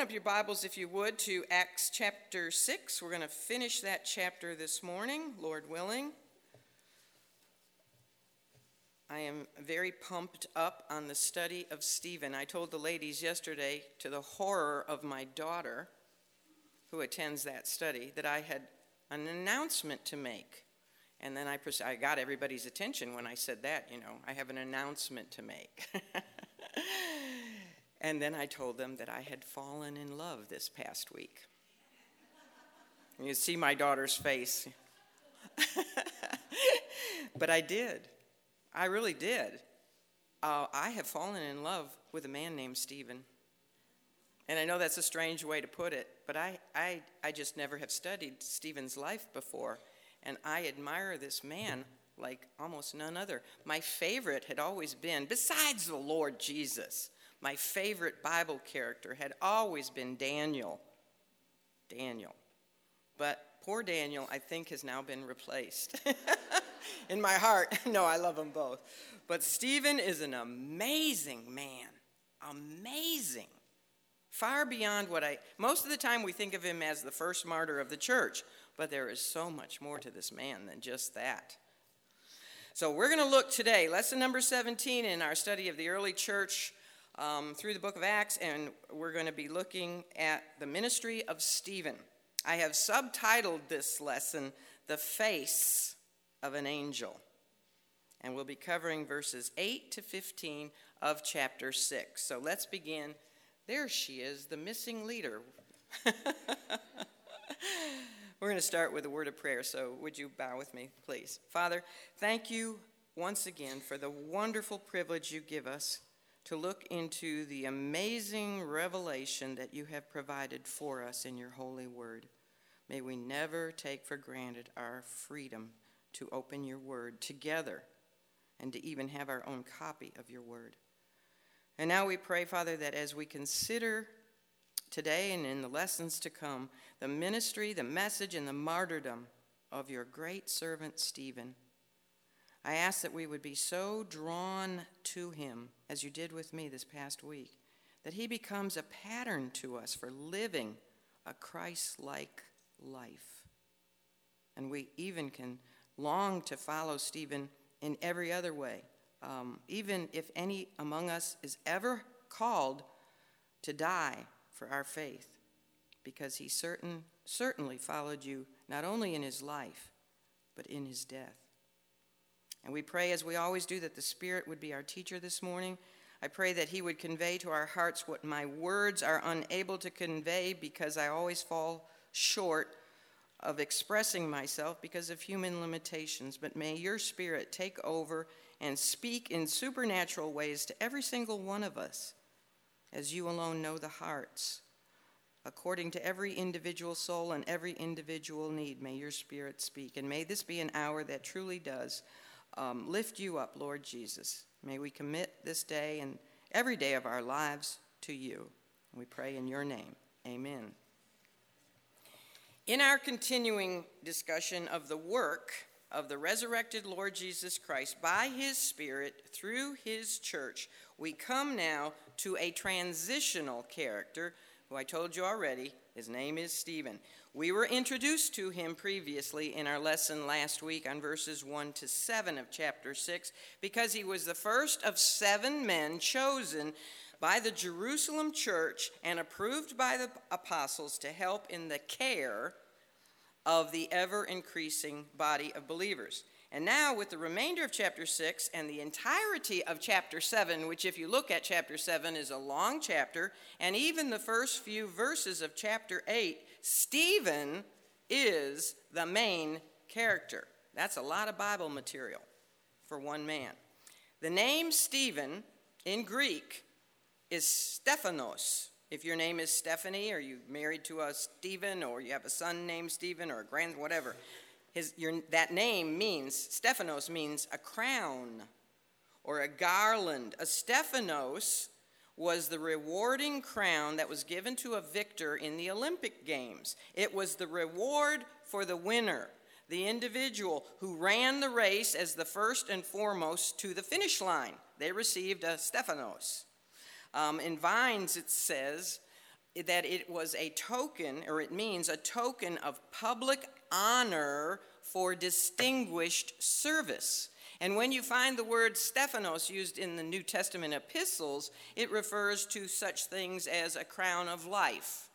Open up your Bibles, if you would, to Acts chapter 6. We're going to finish that chapter this morning, Lord willing. I am very pumped up on the study of Stephen. I told the ladies yesterday, to the horror of my daughter, who attends that study, that I had an announcement to make. And then I, I got everybody's attention when I said that, you know, I have an announcement to make. and then I told them that I had fallen in love this past week. You see my daughter's face. but I did. I really did. Uh, I have fallen in love with a man named Stephen. And I know that's a strange way to put it, but I, I, I just never have studied Stephen's life before. And I admire this man like almost none other. My favorite had always been, besides the Lord Jesus, my favorite Bible character had always been Daniel. Daniel. But poor Daniel, I think, has now been replaced. in my heart. no, I love them both. But Stephen is an amazing man. Amazing. Far beyond what I, most of the time we think of him as the first martyr of the church, but there is so much more to this man than just that. So we're going to look today, lesson number 17 in our study of the early church um, through the book of Acts, and we're going to be looking at the ministry of Stephen. I have subtitled this lesson, The Face of an angel. And we'll be covering verses 8 to 15 of chapter 6. So let's begin. There she is, the missing leader. We're going to start with a word of prayer, so would you bow with me, please? Father, thank you once again for the wonderful privilege you give us to look into the amazing revelation that you have provided for us in your holy word. May we never take for granted our freedom to open your word together and to even have our own copy of your word. And now we pray, Father, that as we consider today and in the lessons to come the ministry, the message, and the martyrdom of your great servant Stephen, I ask that we would be so drawn to him, as you did with me this past week, that he becomes a pattern to us for living a Christ like life. And we even can long to follow Stephen in every other way. Um, even if any among us is ever called to die for our faith, because he certain, certainly followed you not only in his life, but in his death. And we pray, as we always do, that the Spirit would be our teacher this morning. I pray that he would convey to our hearts what my words are unable to convey because I always fall short of expressing myself because of human limitations, but may your spirit take over and speak in supernatural ways to every single one of us, as you alone know the hearts. According to every individual soul and every individual need, may your spirit speak. And may this be an hour that truly does um, lift you up, Lord Jesus. May we commit this day and every day of our lives to you. We pray in your name. Amen. In our continuing discussion of the work of the resurrected Lord Jesus Christ by his Spirit through his church, we come now to a transitional character who I told you already. His name is Stephen. We were introduced to him previously in our lesson last week on verses 1 to 7 of chapter 6 because he was the first of seven men chosen by the Jerusalem church and approved by the apostles to help in the care of the ever increasing body of believers. And now, with the remainder of chapter 6 and the entirety of chapter 7, which, if you look at chapter 7, is a long chapter, and even the first few verses of chapter 8, Stephen is the main character. That's a lot of Bible material for one man. The name Stephen in Greek is Stephanos. If your name is Stephanie, or you married to a Stephen, or you have a son named Stephen, or a grand, whatever, his, your, that name means, Stephanos means a crown or a garland. A Stephanos was the rewarding crown that was given to a victor in the Olympic Games. It was the reward for the winner, the individual who ran the race as the first and foremost to the finish line. They received a Stephanos. Um, in Vines, it says, that it was a token, or it means a token of public honor for distinguished service. And when you find the word Stephanos used in the New Testament epistles, it refers to such things as a crown of life,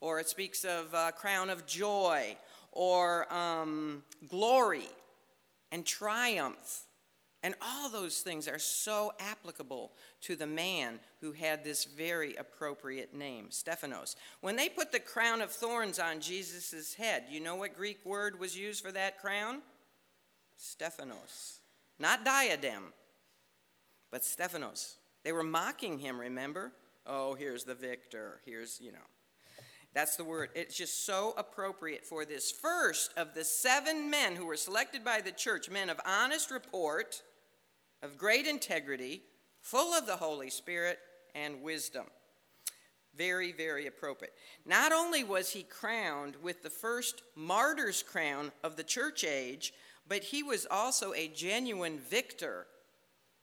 or it speaks of a crown of joy, or um, glory and triumph. And all those things are so applicable to the man who had this very appropriate name, Stephanos. When they put the crown of thorns on Jesus' head, you know what Greek word was used for that crown? Stephanos. Not diadem, but Stephanos. They were mocking him, remember? Oh, here's the victor. Here's, you know. That's the word. It's just so appropriate for this first of the seven men who were selected by the church, men of honest report, of great integrity, full of the Holy Spirit and wisdom. Very, very appropriate. Not only was he crowned with the first martyr's crown of the church age, but he was also a genuine victor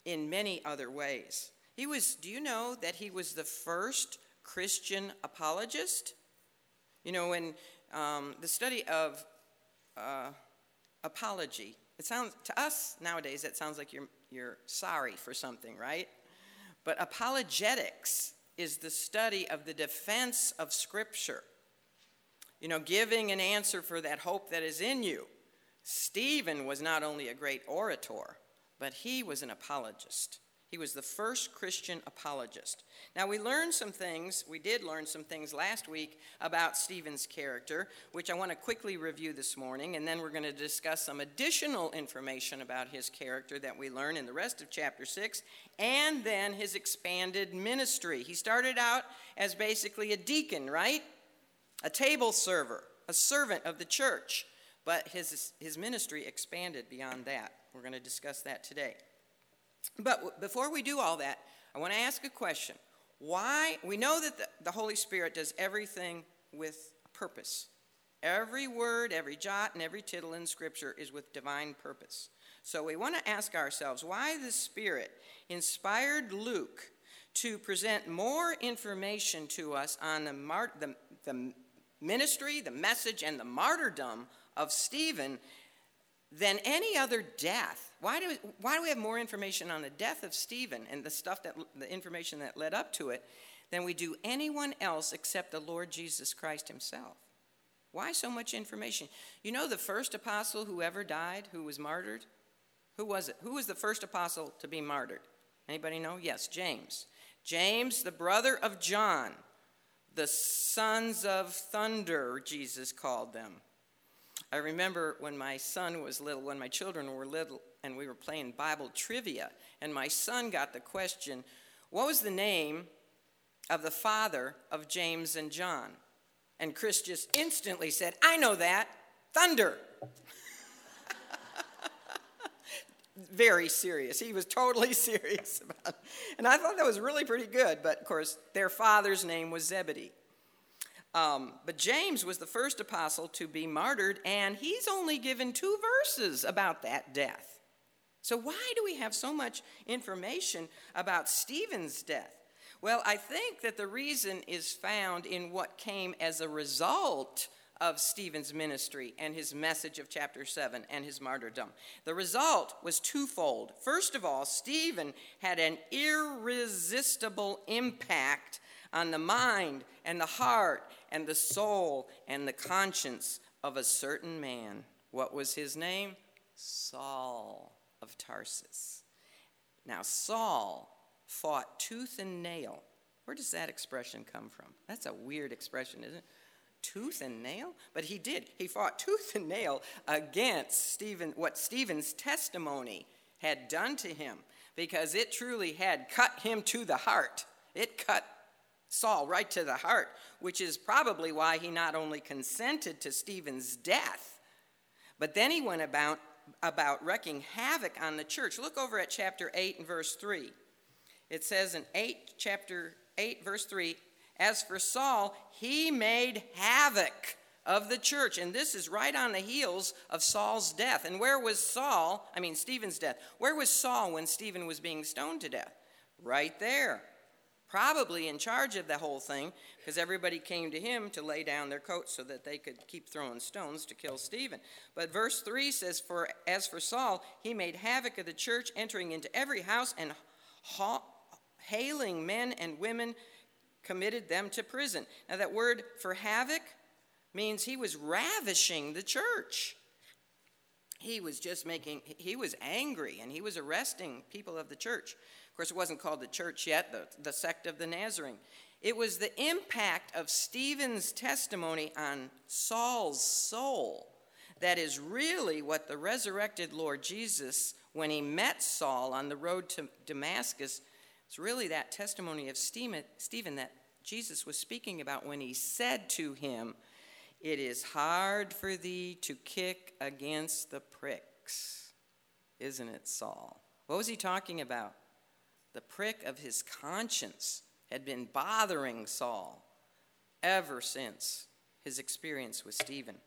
in many other ways. He was, do you know that he was the first Christian apologist? You know, when um, the study of uh, apology, it sounds to us nowadays, it sounds like you're, you're sorry for something, right? But apologetics is the study of the defense of Scripture. You know, giving an answer for that hope that is in you. Stephen was not only a great orator, but he was an apologist. He was the first Christian apologist. Now, we learned some things, we did learn some things last week about Stephen's character, which I want to quickly review this morning, and then we're going to discuss some additional information about his character that we learn in the rest of chapter 6, and then his expanded ministry. He started out as basically a deacon, right? A table server, a servant of the church, but his, his ministry expanded beyond that. We're going to discuss that today. But before we do all that, I want to ask a question. Why? We know that the, the Holy Spirit does everything with purpose. Every word, every jot, and every tittle in Scripture is with divine purpose. So we want to ask ourselves why the Spirit inspired Luke to present more information to us on the, mar- the, the ministry, the message, and the martyrdom of Stephen than any other death. Why do, we, why do we have more information on the death of Stephen and the stuff that the information that led up to it than we do anyone else except the Lord Jesus Christ himself? Why so much information? You know the first apostle who ever died, who was martyred? Who was it? Who was the first apostle to be martyred? Anybody know? Yes, James. James, the brother of John, the sons of thunder, Jesus called them. I remember when my son was little, when my children were little, and we were playing Bible trivia, and my son got the question, What was the name of the father of James and John? And Chris just instantly said, I know that, Thunder. Very serious. He was totally serious about it. And I thought that was really pretty good, but of course, their father's name was Zebedee. Um, but James was the first apostle to be martyred, and he's only given two verses about that death. So, why do we have so much information about Stephen's death? Well, I think that the reason is found in what came as a result of Stephen's ministry and his message of chapter 7 and his martyrdom. The result was twofold. First of all, Stephen had an irresistible impact on the mind and the heart and the soul and the conscience of a certain man. What was his name? Saul of Tarsus. Now, Saul fought tooth and nail. Where does that expression come from? That's a weird expression, isn't it? Tooth and nail? But he did. He fought tooth and nail against Stephen, what Stephen's testimony had done to him, because it truly had cut him to the heart. It cut Saul right to the heart, which is probably why he not only consented to Stephen's death, but then he went about, about wreaking havoc on the church. Look over at chapter 8 and verse 3. It says in 8, chapter 8, verse 3 As for Saul, he made havoc of the church. And this is right on the heels of Saul's death. And where was Saul? I mean, Stephen's death. Where was Saul when Stephen was being stoned to death? Right there probably in charge of the whole thing, because everybody came to him to lay down their coats so that they could keep throwing stones to kill Stephen. But verse 3 says, For as for Saul, he made havoc of the church, entering into every house and ha- hailing men and women, committed them to prison. Now, that word for havoc means he was ravishing the church. He was just making, he was angry and he was arresting people of the church. Of course, it wasn't called the church yet, the, the sect of the Nazarene. It was the impact of Stephen's testimony on Saul's soul that is really what the resurrected Lord Jesus, when he met Saul on the road to Damascus, it's really that testimony of Stephen that Jesus was speaking about when he said to him, It is hard for thee to kick against the pricks, isn't it, Saul? What was he talking about? The prick of his conscience had been bothering Saul ever since his experience with Stephen.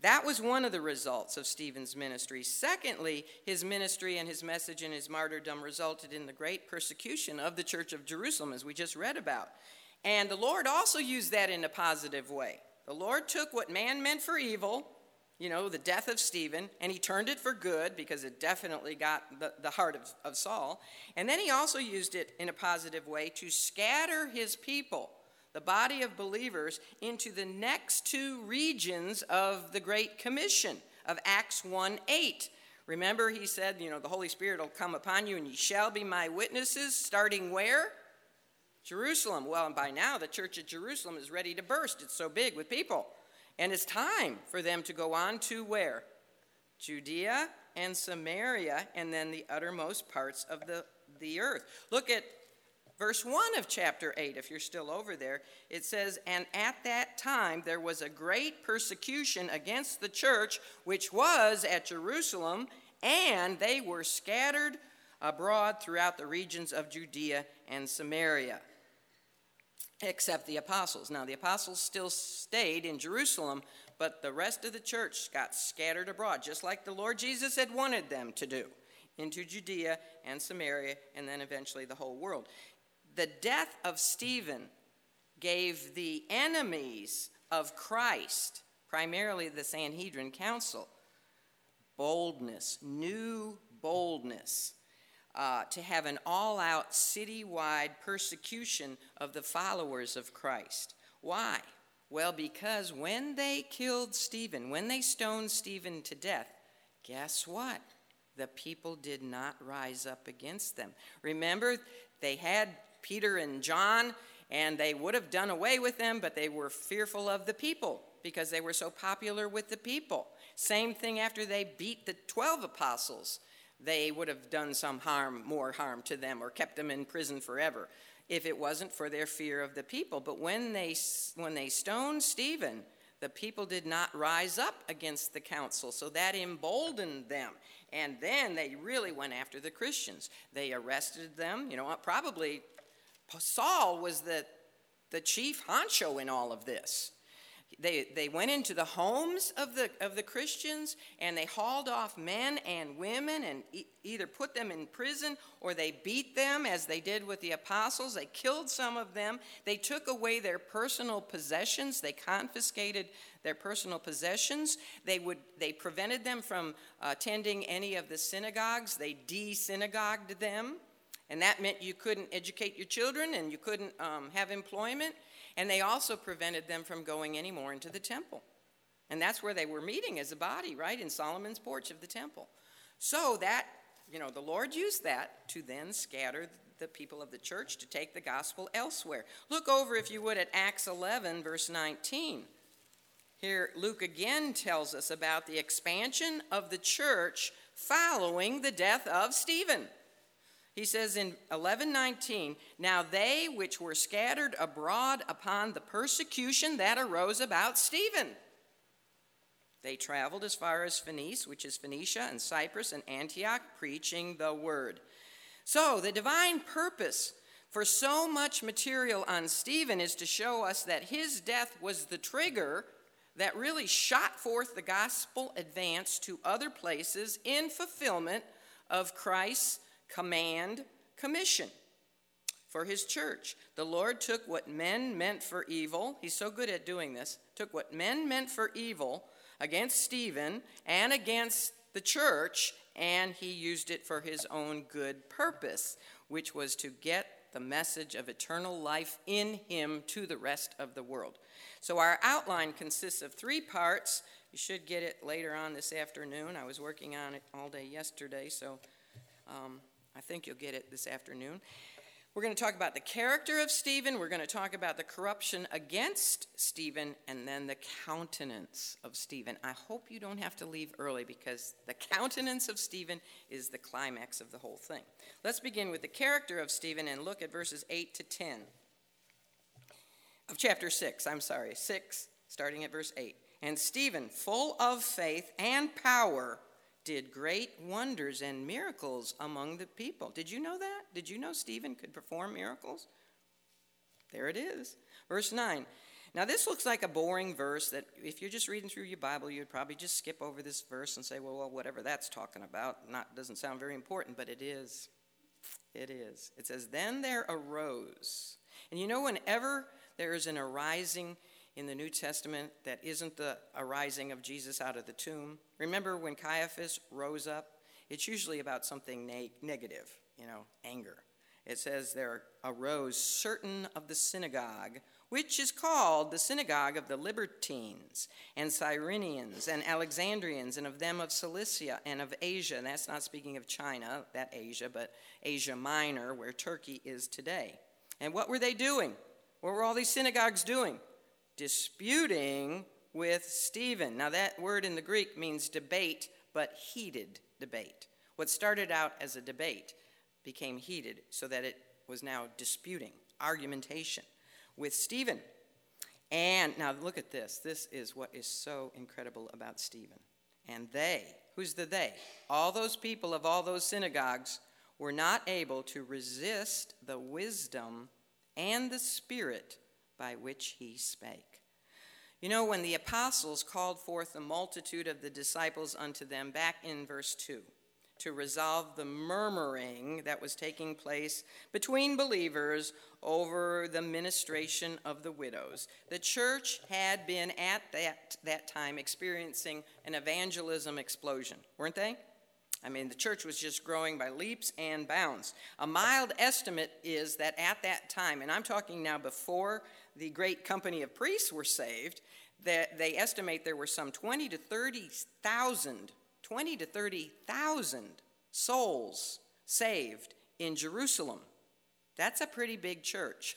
That was one of the results of Stephen's ministry. Secondly, his ministry and his message and his martyrdom resulted in the great persecution of the church of Jerusalem, as we just read about. And the Lord also used that in a positive way. The Lord took what man meant for evil you know, the death of Stephen, and he turned it for good because it definitely got the, the heart of, of Saul. And then he also used it in a positive way to scatter his people, the body of believers, into the next two regions of the Great Commission of Acts 1 8. Remember, he said, you know, the Holy Spirit will come upon you and ye shall be my witnesses, starting where? Jerusalem. Well, and by now the church at Jerusalem is ready to burst. It's so big with people. And it's time for them to go on to where? Judea and Samaria, and then the uttermost parts of the, the earth. Look at verse 1 of chapter 8, if you're still over there. It says, And at that time there was a great persecution against the church, which was at Jerusalem, and they were scattered abroad throughout the regions of Judea and Samaria except the apostles. Now, the apostles still stayed in Jerusalem, but the rest of the church got scattered abroad, just like the Lord Jesus had wanted them to do, into Judea and Samaria, and then eventually the whole world. The death of Stephen gave the enemies of Christ, primarily the Sanhedrin Council, boldness, new boldness uh, to have an all out citywide persecution of the followers of Christ. Why? Well, because when they killed Stephen, when they stoned Stephen to death, guess what? The people did not rise up against them. Remember, they had Peter and John, and they would have done away with them, but they were fearful of the people because they were so popular with the people. Same thing after they beat the 12 apostles they would have done some harm, more harm to them, or kept them in prison forever if it wasn't for their fear of the people. But when they, when they stoned Stephen, the people did not rise up against the council, so that emboldened them. And then they really went after the Christians. They arrested them. You know, probably Saul was the, the chief honcho in all of this. They, they went into the homes of the, of the Christians and they hauled off men and women and e- either put them in prison or they beat them as they did with the apostles. They killed some of them. They took away their personal possessions. They confiscated their personal possessions. They, would, they prevented them from attending any of the synagogues. They de synagogued them. And that meant you couldn't educate your children and you couldn't um, have employment. And they also prevented them from going anymore into the temple. And that's where they were meeting as a body, right? In Solomon's porch of the temple. So that, you know, the Lord used that to then scatter the people of the church to take the gospel elsewhere. Look over, if you would, at Acts 11, verse 19. Here, Luke again tells us about the expansion of the church following the death of Stephen. He says in 11:19, "Now they which were scattered abroad upon the persecution that arose about Stephen, they traveled as far as Phoenice, which is Phoenicia and Cyprus and Antioch, preaching the word." So, the divine purpose for so much material on Stephen is to show us that his death was the trigger that really shot forth the gospel advance to other places in fulfillment of Christ's command, commission. for his church. The Lord took what men meant for evil, he's so good at doing this, took what men meant for evil against Stephen and against the church, and he used it for his own good purpose, which was to get the message of eternal life in him to the rest of the world. So, our outline consists of three parts. You should get it later on this afternoon. I was working on it all day yesterday, so um, I think you'll get it this afternoon. We're going to talk about the character of Stephen. We're going to talk about the corruption against Stephen and then the countenance of Stephen. I hope you don't have to leave early because the countenance of Stephen is the climax of the whole thing. Let's begin with the character of Stephen and look at verses 8 to 10 of chapter 6. I'm sorry, 6, starting at verse 8. And Stephen, full of faith and power, did great wonders and miracles among the people. Did you know that? Did you know Stephen could perform miracles? There it is. Verse 9. Now, this looks like a boring verse that if you're just reading through your Bible, you'd probably just skip over this verse and say, well, well whatever that's talking about. Not, doesn't sound very important, but it is. It is. It says, Then there arose. And you know, whenever there is an arising in the New Testament that isn't the arising of Jesus out of the tomb. Remember when Caiaphas rose up? It's usually about something ne- negative, you know, anger. It says there arose certain of the synagogue, which is called the synagogue of the Libertines and Cyrenians and Alexandrians and of them of Cilicia and of Asia. And that's not speaking of China, that Asia, but Asia Minor, where Turkey is today. And what were they doing? What were all these synagogues doing? Disputing with Stephen. Now, that word in the Greek means debate, but heated debate. What started out as a debate became heated so that it was now disputing, argumentation with Stephen. And now look at this. This is what is so incredible about Stephen. And they, who's the they? All those people of all those synagogues were not able to resist the wisdom and the spirit by which he spake. You know, when the apostles called forth the multitude of the disciples unto them, back in verse 2, to resolve the murmuring that was taking place between believers over the ministration of the widows. The church had been at that, that time experiencing an evangelism explosion, weren't they? I mean, the church was just growing by leaps and bounds. A mild estimate is that at that time, and I'm talking now before the great company of priests were saved, that they estimate there were some 20 to 30,000, 20 to 30,000 souls saved in Jerusalem. That's a pretty big church.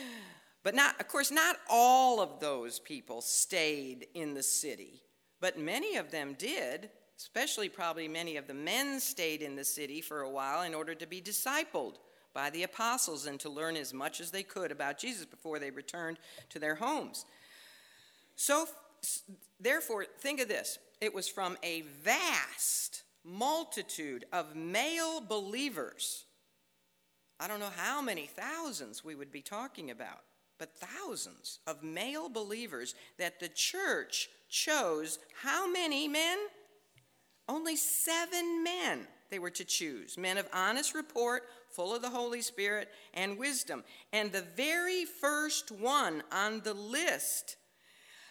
but not of course not all of those people stayed in the city, but many of them did. Especially, probably many of the men stayed in the city for a while in order to be discipled by the apostles and to learn as much as they could about Jesus before they returned to their homes. So, therefore, think of this it was from a vast multitude of male believers. I don't know how many thousands we would be talking about, but thousands of male believers that the church chose how many men? Only seven men they were to choose men of honest report, full of the Holy Spirit and wisdom. And the very first one on the list,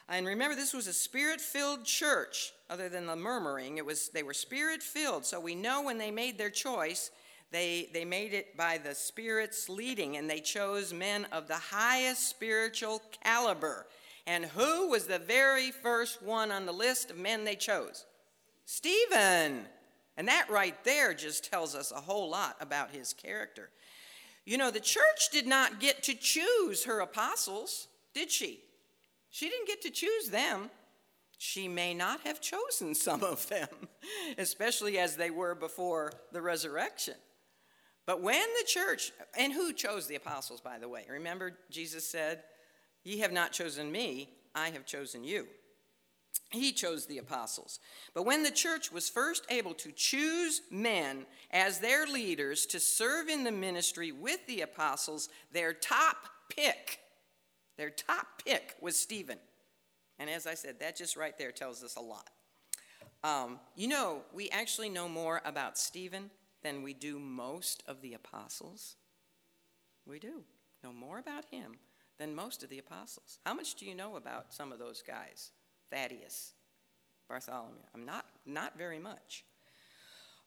and remember, this was a spirit filled church, other than the murmuring, it was, they were spirit filled. So we know when they made their choice, they, they made it by the Spirit's leading, and they chose men of the highest spiritual caliber. And who was the very first one on the list of men they chose? Stephen. And that right there just tells us a whole lot about his character. You know, the church did not get to choose her apostles, did she? She didn't get to choose them. She may not have chosen some of them, especially as they were before the resurrection. But when the church, and who chose the apostles, by the way? Remember, Jesus said, Ye have not chosen me, I have chosen you. He chose the apostles. But when the church was first able to choose men as their leaders to serve in the ministry with the apostles, their top pick, their top pick was Stephen. And as I said, that just right there tells us a lot. Um, you know, we actually know more about Stephen than we do most of the apostles. We do know more about him than most of the apostles. How much do you know about some of those guys? Thaddeus, Bartholomew. I'm not not very much.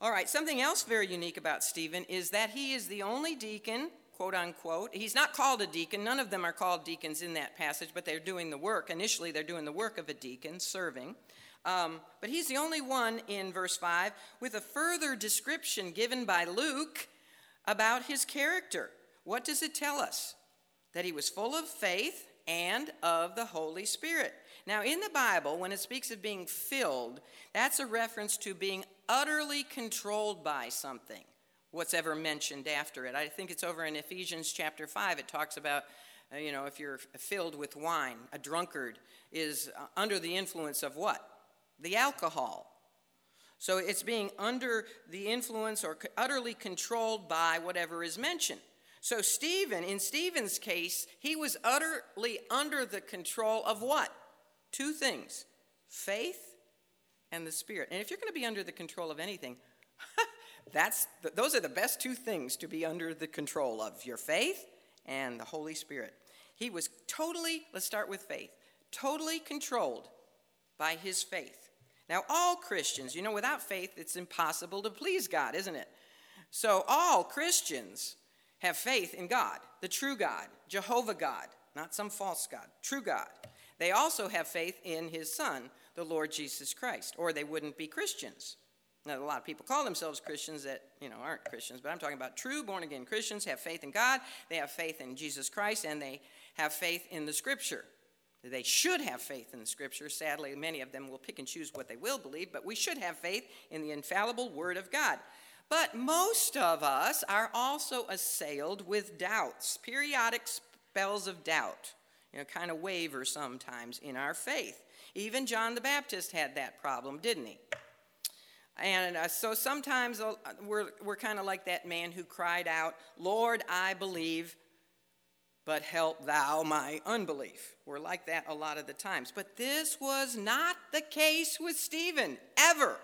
All right, something else very unique about Stephen is that he is the only deacon, quote unquote. He's not called a deacon. None of them are called deacons in that passage, but they're doing the work. Initially, they're doing the work of a deacon, serving. Um, but he's the only one in verse 5 with a further description given by Luke about his character. What does it tell us? That he was full of faith and of the Holy Spirit. Now, in the Bible, when it speaks of being filled, that's a reference to being utterly controlled by something, what's ever mentioned after it. I think it's over in Ephesians chapter 5. It talks about, uh, you know, if you're filled with wine, a drunkard is uh, under the influence of what? The alcohol. So it's being under the influence or utterly controlled by whatever is mentioned. So, Stephen, in Stephen's case, he was utterly under the control of what? Two things faith and the Spirit. And if you're going to be under the control of anything, that's those are the best two things to be under the control of your faith and the Holy Spirit. He was totally, let's start with faith, totally controlled by his faith. Now, all Christians, you know, without faith, it's impossible to please God, isn't it? So, all Christians have faith in God, the true God, Jehovah God, not some false God, true God. They also have faith in his Son, the Lord Jesus Christ, or they wouldn't be Christians. Now, a lot of people call themselves Christians that, you know, aren't Christians, but I'm talking about true born again Christians have faith in God, they have faith in Jesus Christ, and they have faith in the Scripture. They should have faith in the Scripture. Sadly, many of them will pick and choose what they will believe, but we should have faith in the infallible Word of God. But most of us are also assailed with doubts, periodic spells of doubt, you know, kind of waver sometimes in our faith. Even John the Baptist had that problem, didn't he? And uh, so sometimes uh, we're, we're kind of like that man who cried out, Lord, I believe, but help thou my unbelief. We're like that a lot of the times. But this was not the case with Stephen, ever.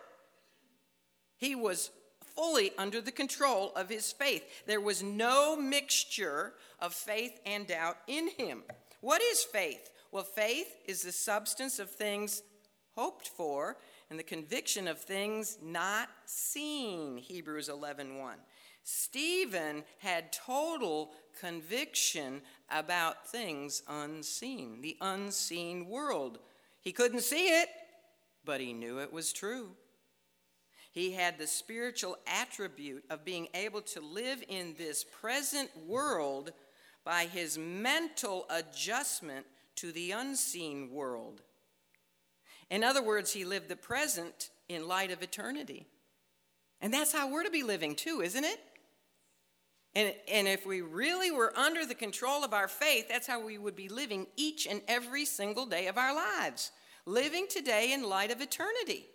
He was fully under the control of his faith. There was no mixture of faith and doubt in him. What is faith? Well, faith is the substance of things hoped for and the conviction of things not seen. Hebrews 11:1. 1. Stephen had total conviction about things unseen, the unseen world. He couldn't see it, but he knew it was true. He had the spiritual attribute of being able to live in this present world by his mental adjustment to the unseen world. In other words, he lived the present in light of eternity. And that's how we're to be living too, isn't it? And, and if we really were under the control of our faith, that's how we would be living each and every single day of our lives. Living today in light of eternity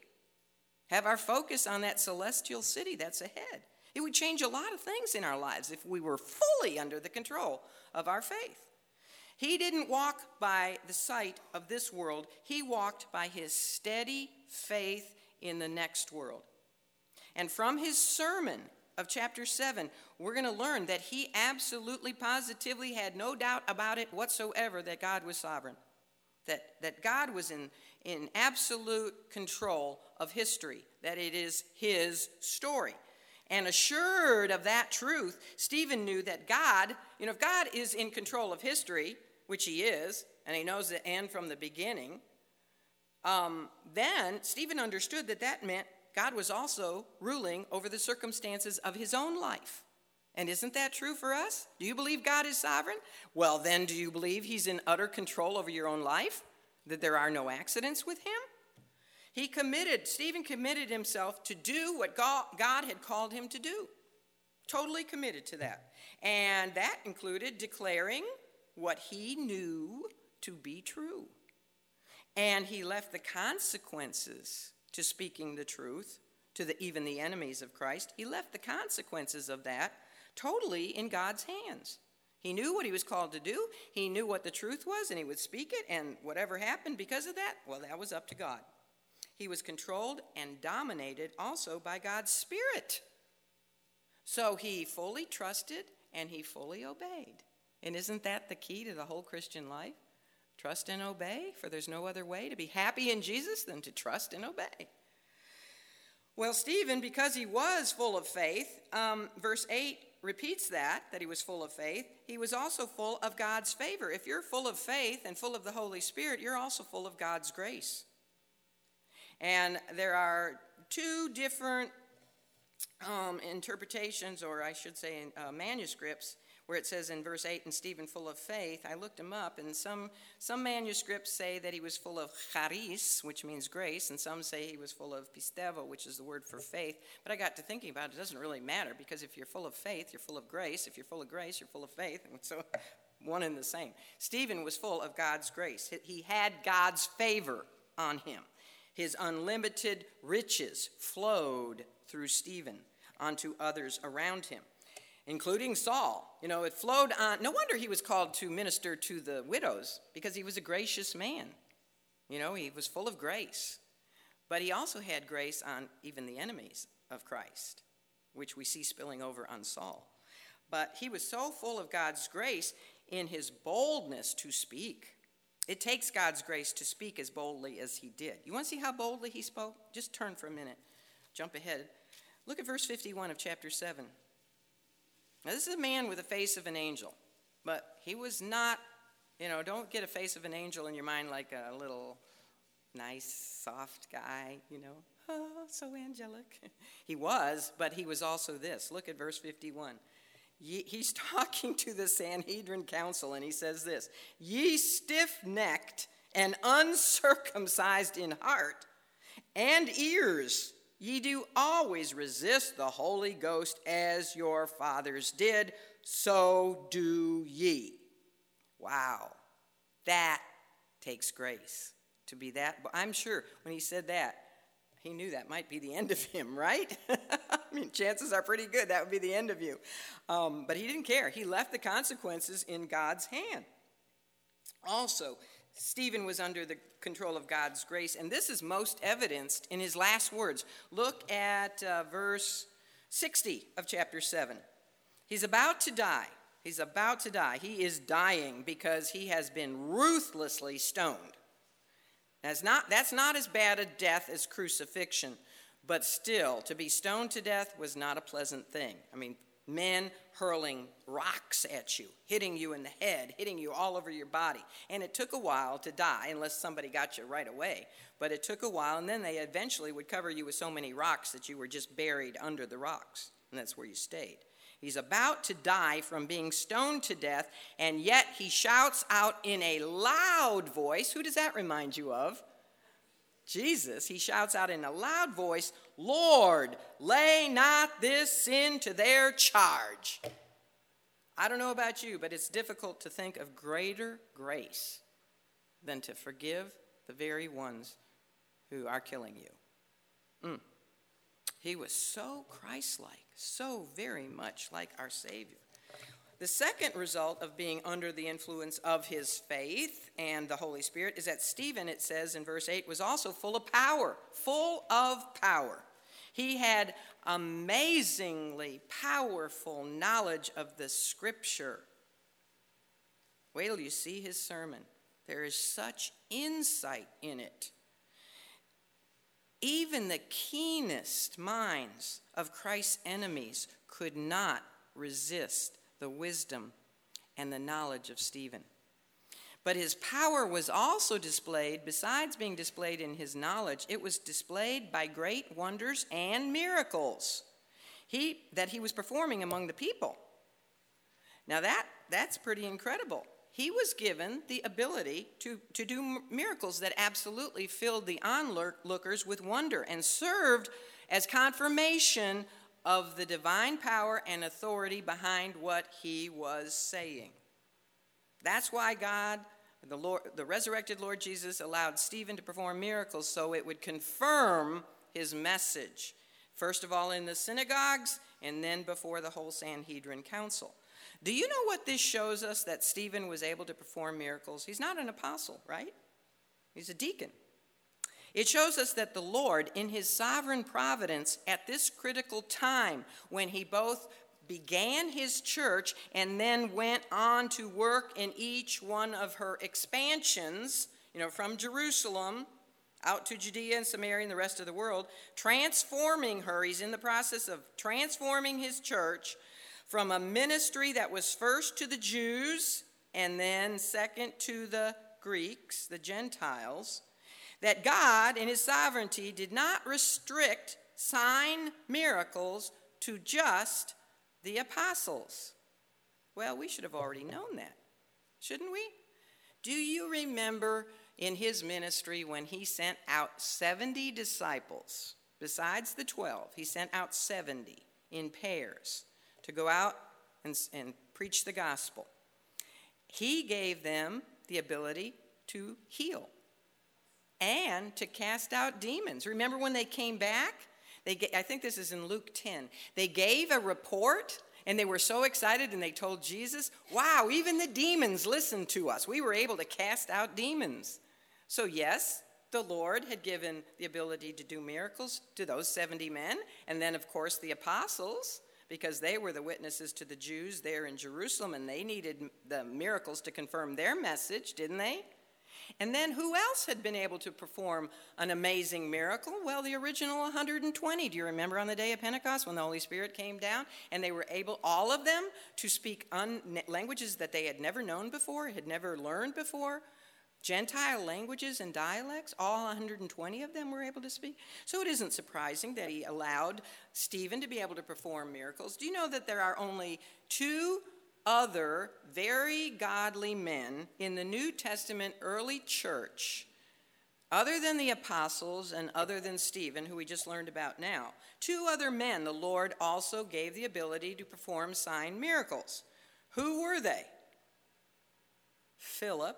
have our focus on that celestial city that's ahead. It would change a lot of things in our lives if we were fully under the control of our faith. He didn't walk by the sight of this world, he walked by his steady faith in the next world. And from his sermon of chapter 7, we're going to learn that he absolutely, positively had no doubt about it whatsoever that God was sovereign, that, that God was in, in absolute control of history, that it is his story. And assured of that truth, Stephen knew that God, you know, if God is in control of history, which he is, and he knows the end from the beginning, um, then Stephen understood that that meant God was also ruling over the circumstances of his own life. And isn't that true for us? Do you believe God is sovereign? Well, then, do you believe he's in utter control over your own life? That there are no accidents with him? He committed, Stephen committed himself to do what God, God had called him to do. Totally committed to that. And that included declaring what he knew to be true. And he left the consequences to speaking the truth to the, even the enemies of Christ. He left the consequences of that totally in God's hands. He knew what he was called to do, he knew what the truth was, and he would speak it, and whatever happened because of that, well, that was up to God. He was controlled and dominated also by God's Spirit. So he fully trusted and he fully obeyed. And isn't that the key to the whole Christian life? Trust and obey, for there's no other way to be happy in Jesus than to trust and obey. Well, Stephen, because he was full of faith, um, verse 8 repeats that, that he was full of faith. He was also full of God's favor. If you're full of faith and full of the Holy Spirit, you're also full of God's grace. And there are two different um, interpretations, or I should say, uh, manuscripts, where it says in verse 8, and Stephen full of faith. I looked them up, and some, some manuscripts say that he was full of charis, which means grace, and some say he was full of pistevo, which is the word for faith. But I got to thinking about it, it doesn't really matter, because if you're full of faith, you're full of grace. If you're full of grace, you're full of faith. And so one and the same. Stephen was full of God's grace, he had God's favor on him. His unlimited riches flowed through Stephen onto others around him, including Saul. You know, it flowed on. No wonder he was called to minister to the widows because he was a gracious man. You know, he was full of grace. But he also had grace on even the enemies of Christ, which we see spilling over on Saul. But he was so full of God's grace in his boldness to speak it takes God's grace to speak as boldly as he did. You want to see how boldly he spoke? Just turn for a minute. Jump ahead. Look at verse 51 of chapter 7. Now, this is a man with the face of an angel, but he was not, you know, don't get a face of an angel in your mind like a little nice, soft guy, you know, oh, so angelic. he was, but he was also this. Look at verse 51 he's talking to the Sanhedrin council, and he says this Ye stiff necked and uncircumcised in heart and ears, ye do always resist the Holy Ghost as your fathers did, so do ye. Wow, that takes grace to be that. But I'm sure when he said that, he knew that might be the end of him, right? I mean, chances are pretty good that would be the end of you. Um, but he didn't care. He left the consequences in God's hand. Also, Stephen was under the control of God's grace, and this is most evidenced in his last words. Look at uh, verse 60 of chapter 7. He's about to die. He's about to die. He is dying because he has been ruthlessly stoned. That's not, that's not as bad a death as crucifixion, but still, to be stoned to death was not a pleasant thing. I mean, men hurling rocks at you, hitting you in the head, hitting you all over your body. And it took a while to die, unless somebody got you right away. But it took a while, and then they eventually would cover you with so many rocks that you were just buried under the rocks. And that's where you stayed. He's about to die from being stoned to death, and yet he shouts out in a loud voice. Who does that remind you of? Jesus. He shouts out in a loud voice, Lord, lay not this sin to their charge. I don't know about you, but it's difficult to think of greater grace than to forgive the very ones who are killing you. Mm. He was so Christ like, so very much like our Savior. The second result of being under the influence of his faith and the Holy Spirit is that Stephen, it says in verse 8, was also full of power, full of power. He had amazingly powerful knowledge of the scripture. Wait till you see his sermon. There is such insight in it. Even the keenest minds of Christ's enemies could not resist the wisdom and the knowledge of Stephen. But his power was also displayed, besides being displayed in his knowledge, it was displayed by great wonders and miracles he, that he was performing among the people. Now, that, that's pretty incredible he was given the ability to, to do miracles that absolutely filled the onlookers with wonder and served as confirmation of the divine power and authority behind what he was saying. That's why God, the, Lord, the resurrected Lord Jesus, allowed Stephen to perform miracles so it would confirm his message. First of all, in the synagogues, and then before the whole Sanhedrin council. Do you know what this shows us that Stephen was able to perform miracles? He's not an apostle, right? He's a deacon. It shows us that the Lord, in his sovereign providence, at this critical time when he both began his church and then went on to work in each one of her expansions, you know, from Jerusalem out to Judea and Samaria and the rest of the world, transforming her. He's in the process of transforming his church from a ministry that was first to the Jews and then second to the Greeks, the Gentiles, that God, in his sovereignty, did not restrict sign miracles to just the apostles. Well, we should have already known that, shouldn't we? Do you remember in his ministry when he sent out 70 disciples, besides the 12, he sent out 70 in pairs to go out and, and preach the gospel. He gave them the ability to heal and to cast out demons. Remember when they came back? They, I think this is in Luke 10. They gave a report and they were so excited and they told Jesus, Wow, even the demons listened to us. We were able to cast out demons. So, yes, the Lord had given the ability to do miracles to those 70 men, and then, of course, the apostles, because they were the witnesses to the Jews there in Jerusalem, and they needed the miracles to confirm their message, didn't they? And then who else had been able to perform an amazing miracle? Well, the original 120. Do you remember on the day of Pentecost when the Holy Spirit came down and they were able, all of them, to speak un- languages that they had never known before, had never learned before? Gentile languages and dialects, all 120 of them were able to speak. So it isn't surprising that he allowed Stephen to be able to perform miracles. Do you know that there are only two other very godly men in the New Testament early church, other than the apostles and other than Stephen, who we just learned about now? Two other men the Lord also gave the ability to perform sign miracles. Who were they? Philip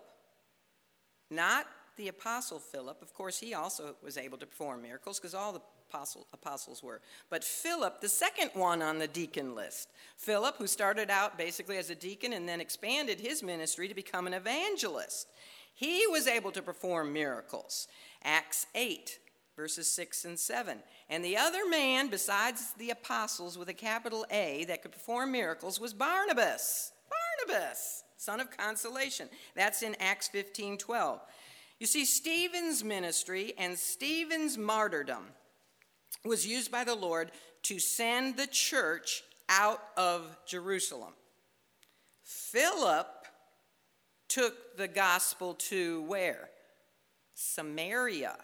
not the apostle Philip. Of course, he also was able to perform miracles because all the apostle, apostles were. But Philip, the second one on the deacon list, Philip, who started out basically as a deacon and then expanded his ministry to become an evangelist, he was able to perform miracles. Acts 8, verses 6 and 7. And the other man, besides the apostles with a capital A, that could perform miracles was Barnabas. Barnabas son of consolation. That's in Acts 15 12. You see, Stephen's ministry and Stephen's martyrdom was used by the Lord to send the church out of Jerusalem. Philip took the gospel to where? Samaria.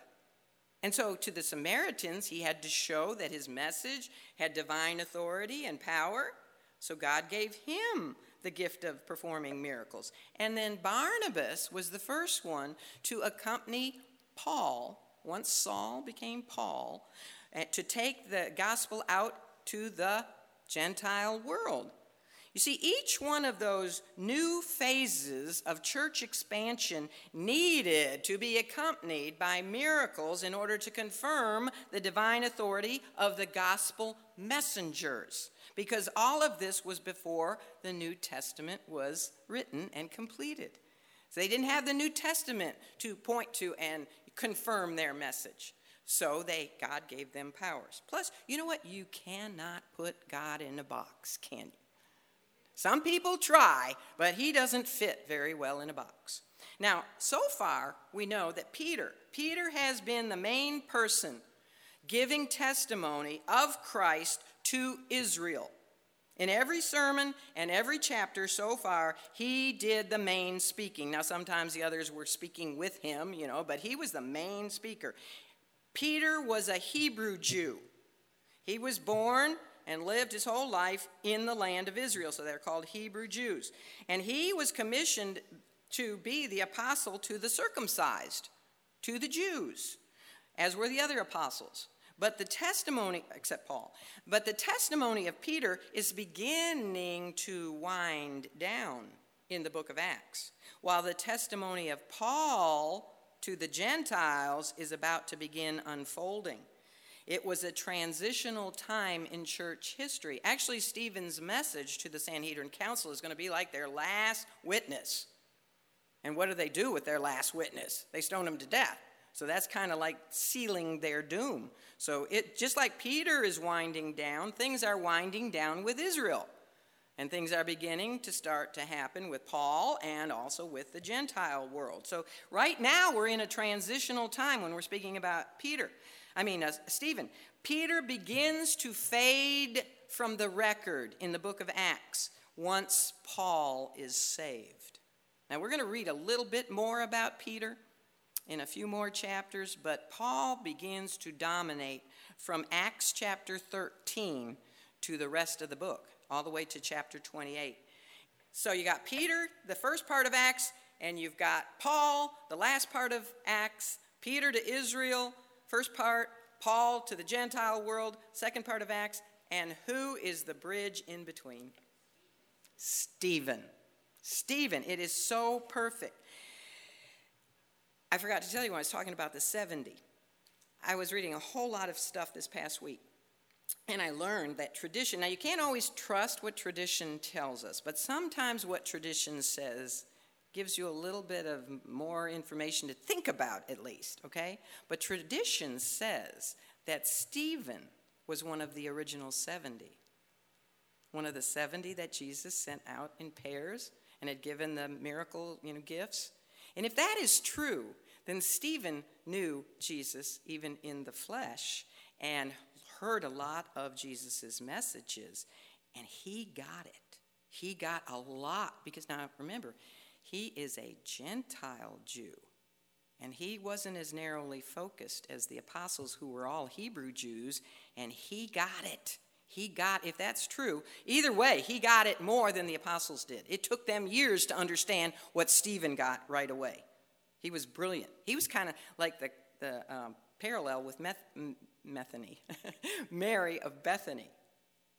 And so, to the Samaritans, he had to show that his message had divine authority and power. So, God gave him the gift of performing miracles. And then Barnabas was the first one to accompany Paul, once Saul became Paul, eh, to take the gospel out to the Gentile world. You see, each one of those new phases of church expansion needed to be accompanied by miracles in order to confirm the divine authority of the gospel messengers because all of this was before the New Testament was written and completed. So they didn't have the New Testament to point to and confirm their message. So they God gave them powers. Plus, you know what? You cannot put God in a box, can you? Some people try, but he doesn't fit very well in a box. Now, so far, we know that Peter, Peter has been the main person giving testimony of Christ to Israel. In every sermon and every chapter so far, he did the main speaking. Now, sometimes the others were speaking with him, you know, but he was the main speaker. Peter was a Hebrew Jew. He was born and lived his whole life in the land of Israel, so they're called Hebrew Jews. And he was commissioned to be the apostle to the circumcised, to the Jews, as were the other apostles. But the testimony, except Paul, but the testimony of Peter is beginning to wind down in the book of Acts, while the testimony of Paul to the Gentiles is about to begin unfolding. It was a transitional time in church history. Actually, Stephen's message to the Sanhedrin Council is going to be like their last witness. And what do they do with their last witness? They stone him to death. So that's kind of like sealing their doom. So it just like Peter is winding down, things are winding down with Israel. And things are beginning to start to happen with Paul and also with the Gentile world. So, right now, we're in a transitional time when we're speaking about Peter. I mean, uh, Stephen. Peter begins to fade from the record in the book of Acts once Paul is saved. Now, we're going to read a little bit more about Peter in a few more chapters, but Paul begins to dominate from Acts chapter 13 to the rest of the book, all the way to chapter 28. So you got Peter, the first part of Acts, and you've got Paul, the last part of Acts, Peter to Israel, first part, Paul to the Gentile world, second part of Acts, and who is the bridge in between? Stephen. Stephen, it is so perfect. I forgot to tell you when I was talking about the 70. I was reading a whole lot of stuff this past week, and I learned that tradition, now you can't always trust what tradition tells us, but sometimes what tradition says gives you a little bit of more information to think about, at least, okay? But tradition says that Stephen was one of the original 70. One of the 70 that Jesus sent out in pairs and had given the miracle you know, gifts. And if that is true, then Stephen knew Jesus even in the flesh and heard a lot of Jesus' messages, and he got it. He got a lot because now remember, he is a Gentile Jew. And he wasn't as narrowly focused as the apostles who were all Hebrew Jews, and he got it. He got, if that's true, either way, he got it more than the apostles did. It took them years to understand what Stephen got right away. He was brilliant. He was kind of like the, the um, parallel with Meth- Methany, Mary of Bethany.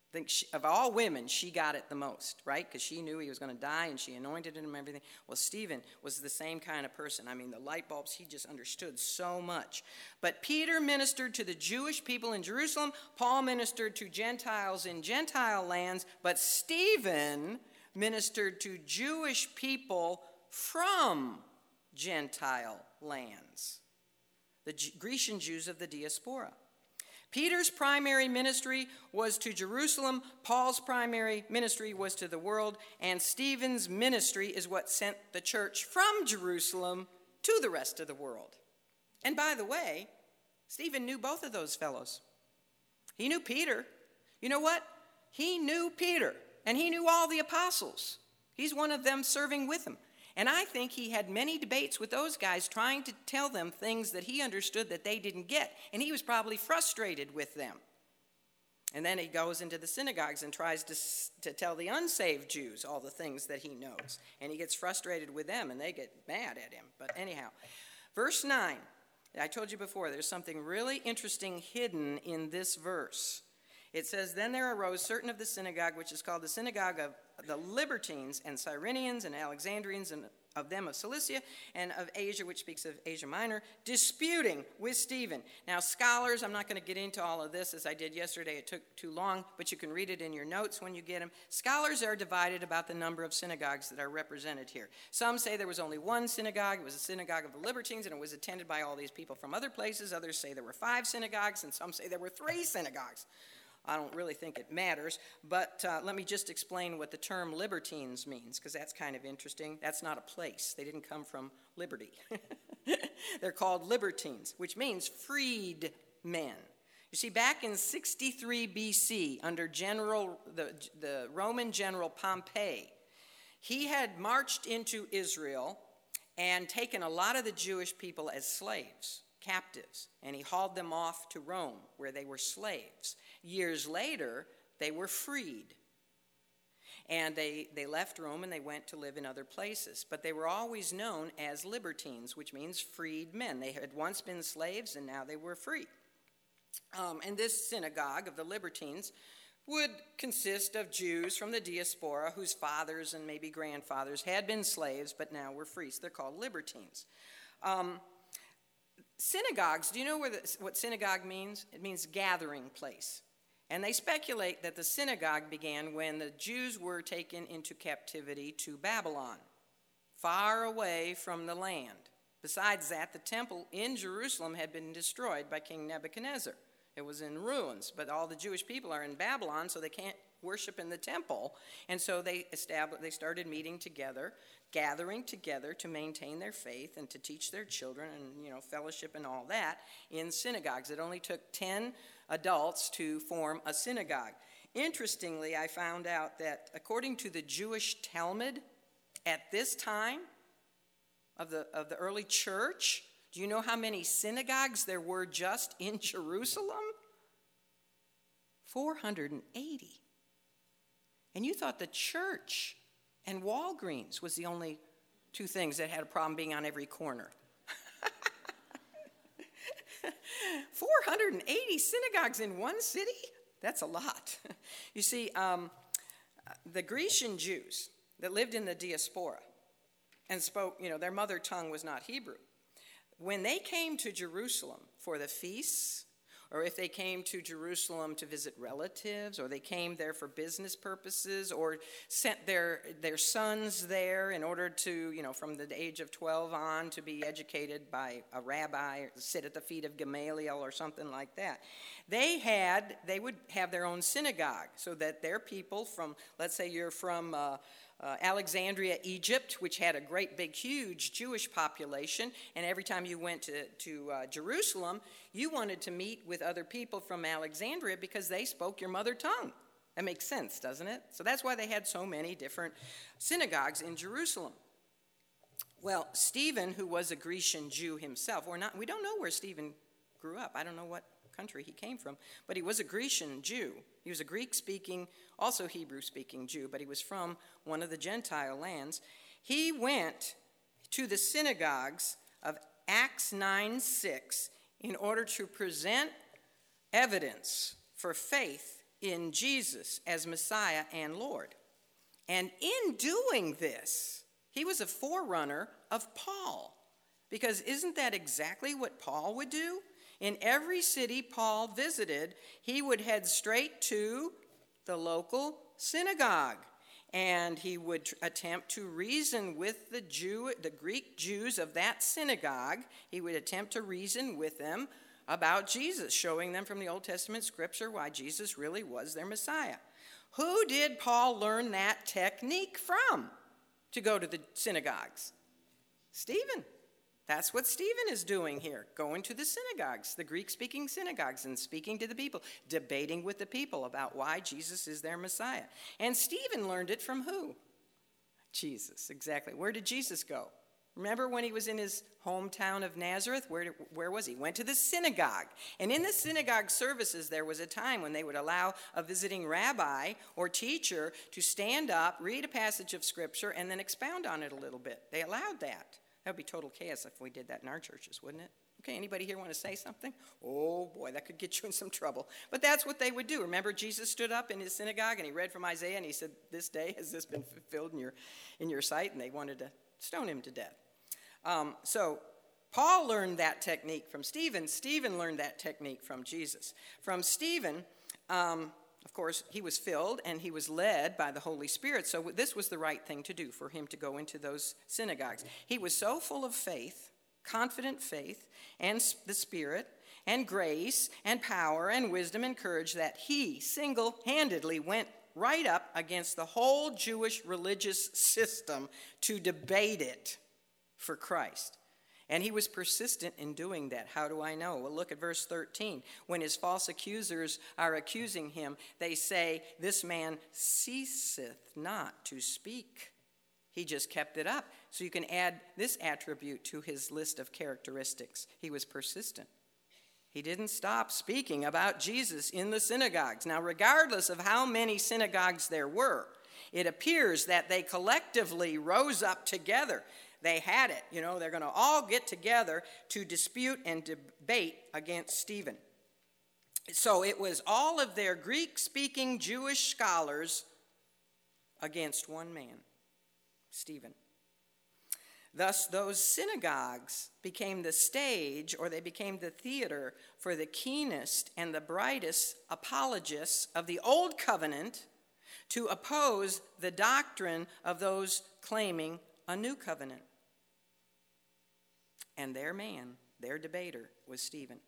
I think she, of all women, she got it the most, right? Because she knew he was going to die and she anointed him and everything. Well, Stephen was the same kind of person. I mean, the light bulbs, he just understood so much. But Peter ministered to the Jewish people in Jerusalem, Paul ministered to Gentiles in Gentile lands, but Stephen ministered to Jewish people from Gentile lands, the Grecian Jews of the diaspora. Peter's primary ministry was to Jerusalem, Paul's primary ministry was to the world, and Stephen's ministry is what sent the church from Jerusalem to the rest of the world. And by the way, Stephen knew both of those fellows. He knew Peter. You know what? He knew Peter, and he knew all the apostles. He's one of them serving with him. And I think he had many debates with those guys trying to tell them things that he understood that they didn't get. And he was probably frustrated with them. And then he goes into the synagogues and tries to, to tell the unsaved Jews all the things that he knows. And he gets frustrated with them and they get mad at him. But anyhow, verse 9. I told you before, there's something really interesting hidden in this verse. It says, Then there arose certain of the synagogue, which is called the synagogue of the Libertines and Cyrenians and Alexandrians and of them of Cilicia and of Asia, which speaks of Asia Minor, disputing with Stephen. Now, scholars, I'm not going to get into all of this as I did yesterday. It took too long, but you can read it in your notes when you get them. Scholars are divided about the number of synagogues that are represented here. Some say there was only one synagogue, it was a synagogue of the Libertines, and it was attended by all these people from other places. Others say there were five synagogues, and some say there were three synagogues. I don't really think it matters, but uh, let me just explain what the term libertines means, because that's kind of interesting. That's not a place, they didn't come from liberty. They're called libertines, which means freed men. You see, back in 63 BC, under General, the, the Roman general Pompey, he had marched into Israel and taken a lot of the Jewish people as slaves, captives, and he hauled them off to Rome, where they were slaves. Years later, they were freed. And they, they left Rome and they went to live in other places. But they were always known as libertines, which means freed men. They had once been slaves and now they were free. Um, and this synagogue of the libertines would consist of Jews from the diaspora whose fathers and maybe grandfathers had been slaves but now were free. So they're called libertines. Um, synagogues, do you know the, what synagogue means? It means gathering place. And they speculate that the synagogue began when the Jews were taken into captivity to Babylon, far away from the land. Besides that, the temple in Jerusalem had been destroyed by King Nebuchadnezzar. It was in ruins, but all the Jewish people are in Babylon, so they can't worship in the temple. And so they established, they started meeting together, gathering together to maintain their faith and to teach their children and, you know, fellowship and all that in synagogues. It only took 10 adults to form a synagogue. Interestingly, I found out that according to the Jewish Talmud, at this time of the, of the early church, do you know how many synagogues there were just in Jerusalem? 480. And you thought the church and Walgreens was the only two things that had a problem being on every corner. 480 synagogues in one city? That's a lot. You see, um, the Grecian Jews that lived in the diaspora and spoke, you know, their mother tongue was not Hebrew. When they came to Jerusalem for the feasts or if they came to Jerusalem to visit relatives, or they came there for business purposes, or sent their, their sons there in order to, you know, from the age of 12 on to be educated by a rabbi, sit at the feet of Gamaliel or something like that. They had, they would have their own synagogue so that their people from, let's say you're from, uh, uh, Alexandria, Egypt, which had a great big, huge Jewish population, and every time you went to, to uh, Jerusalem, you wanted to meet with other people from Alexandria because they spoke your mother tongue. That makes sense, doesn't it? So that's why they had so many different synagogues in Jerusalem. Well, Stephen, who was a Grecian Jew himself, or not, we don't know where Stephen grew up. I don't know what country he came from, but he was a Grecian Jew. He was a Greek speaking, also Hebrew speaking Jew, but he was from one of the Gentile lands. He went to the synagogues of Acts 9 6 in order to present evidence for faith in Jesus as Messiah and Lord. And in doing this, he was a forerunner of Paul. Because isn't that exactly what Paul would do? In every city Paul visited, he would head straight to the local synagogue and he would attempt to reason with the Jew the Greek Jews of that synagogue. He would attempt to reason with them about Jesus, showing them from the Old Testament scripture why Jesus really was their Messiah. Who did Paul learn that technique from to go to the synagogues? Stephen. That's what Stephen is doing here, going to the synagogues, the Greek speaking synagogues, and speaking to the people, debating with the people about why Jesus is their Messiah. And Stephen learned it from who? Jesus, exactly. Where did Jesus go? Remember when he was in his hometown of Nazareth? Where, where was he? Went to the synagogue. And in the synagogue services, there was a time when they would allow a visiting rabbi or teacher to stand up, read a passage of scripture, and then expound on it a little bit. They allowed that. That would be total chaos if we did that in our churches, wouldn't it? Okay, anybody here want to say something? Oh boy, that could get you in some trouble. But that's what they would do. Remember, Jesus stood up in his synagogue and he read from Isaiah and he said, This day has this been fulfilled in your, in your sight? And they wanted to stone him to death. Um, so Paul learned that technique from Stephen. Stephen learned that technique from Jesus. From Stephen, um, of course, he was filled and he was led by the Holy Spirit, so this was the right thing to do for him to go into those synagogues. He was so full of faith, confident faith, and the Spirit, and grace, and power, and wisdom, and courage that he single handedly went right up against the whole Jewish religious system to debate it for Christ. And he was persistent in doing that. How do I know? Well, look at verse 13. When his false accusers are accusing him, they say, This man ceaseth not to speak. He just kept it up. So you can add this attribute to his list of characteristics. He was persistent. He didn't stop speaking about Jesus in the synagogues. Now, regardless of how many synagogues there were, it appears that they collectively rose up together they had it. You know, they're going to all get together to dispute and debate against Stephen. So it was all of their Greek speaking Jewish scholars against one man, Stephen. Thus, those synagogues became the stage or they became the theater for the keenest and the brightest apologists of the Old Covenant to oppose the doctrine of those claiming a new covenant. And their man, their debater, was Stephen.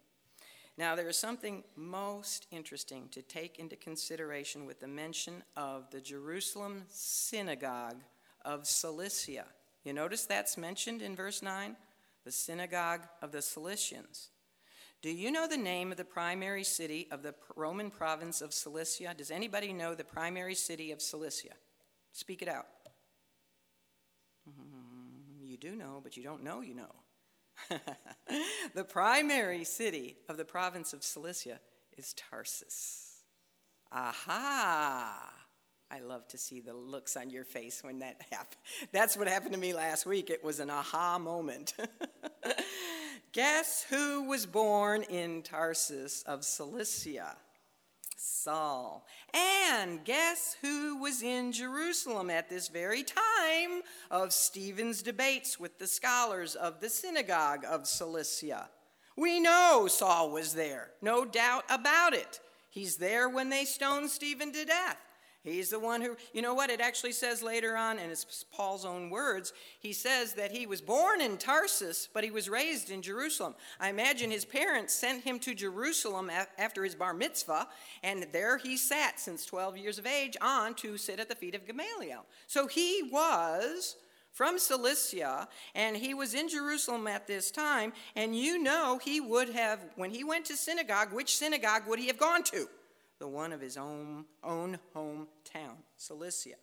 Now, there is something most interesting to take into consideration with the mention of the Jerusalem synagogue of Cilicia. You notice that's mentioned in verse 9? The synagogue of the Cilicians. Do you know the name of the primary city of the Roman province of Cilicia? Does anybody know the primary city of Cilicia? Speak it out. Mm, you do know, but you don't know you know. the primary city of the province of Cilicia is Tarsus. Aha! I love to see the looks on your face when that happened. That's what happened to me last week. It was an aha moment. Guess who was born in Tarsus of Cilicia? Saul. And guess who was in Jerusalem at this very time of Stephen's debates with the scholars of the synagogue of Cilicia? We know Saul was there, no doubt about it. He's there when they stone Stephen to death. He's the one who, you know what, it actually says later on, and it's Paul's own words. He says that he was born in Tarsus, but he was raised in Jerusalem. I imagine his parents sent him to Jerusalem after his bar mitzvah, and there he sat since 12 years of age on to sit at the feet of Gamaliel. So he was from Cilicia, and he was in Jerusalem at this time, and you know he would have, when he went to synagogue, which synagogue would he have gone to? The one of his own, own hometown, Cilicia.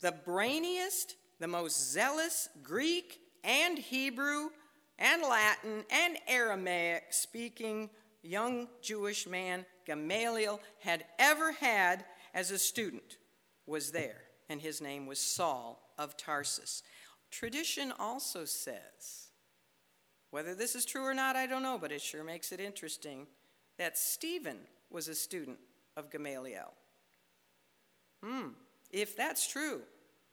The brainiest, the most zealous Greek and Hebrew and Latin and Aramaic speaking young Jewish man Gamaliel had ever had as a student was there, and his name was Saul of Tarsus. Tradition also says, whether this is true or not, I don't know, but it sure makes it interesting, that Stephen was a student of Gamaliel. Hmm, if that's true,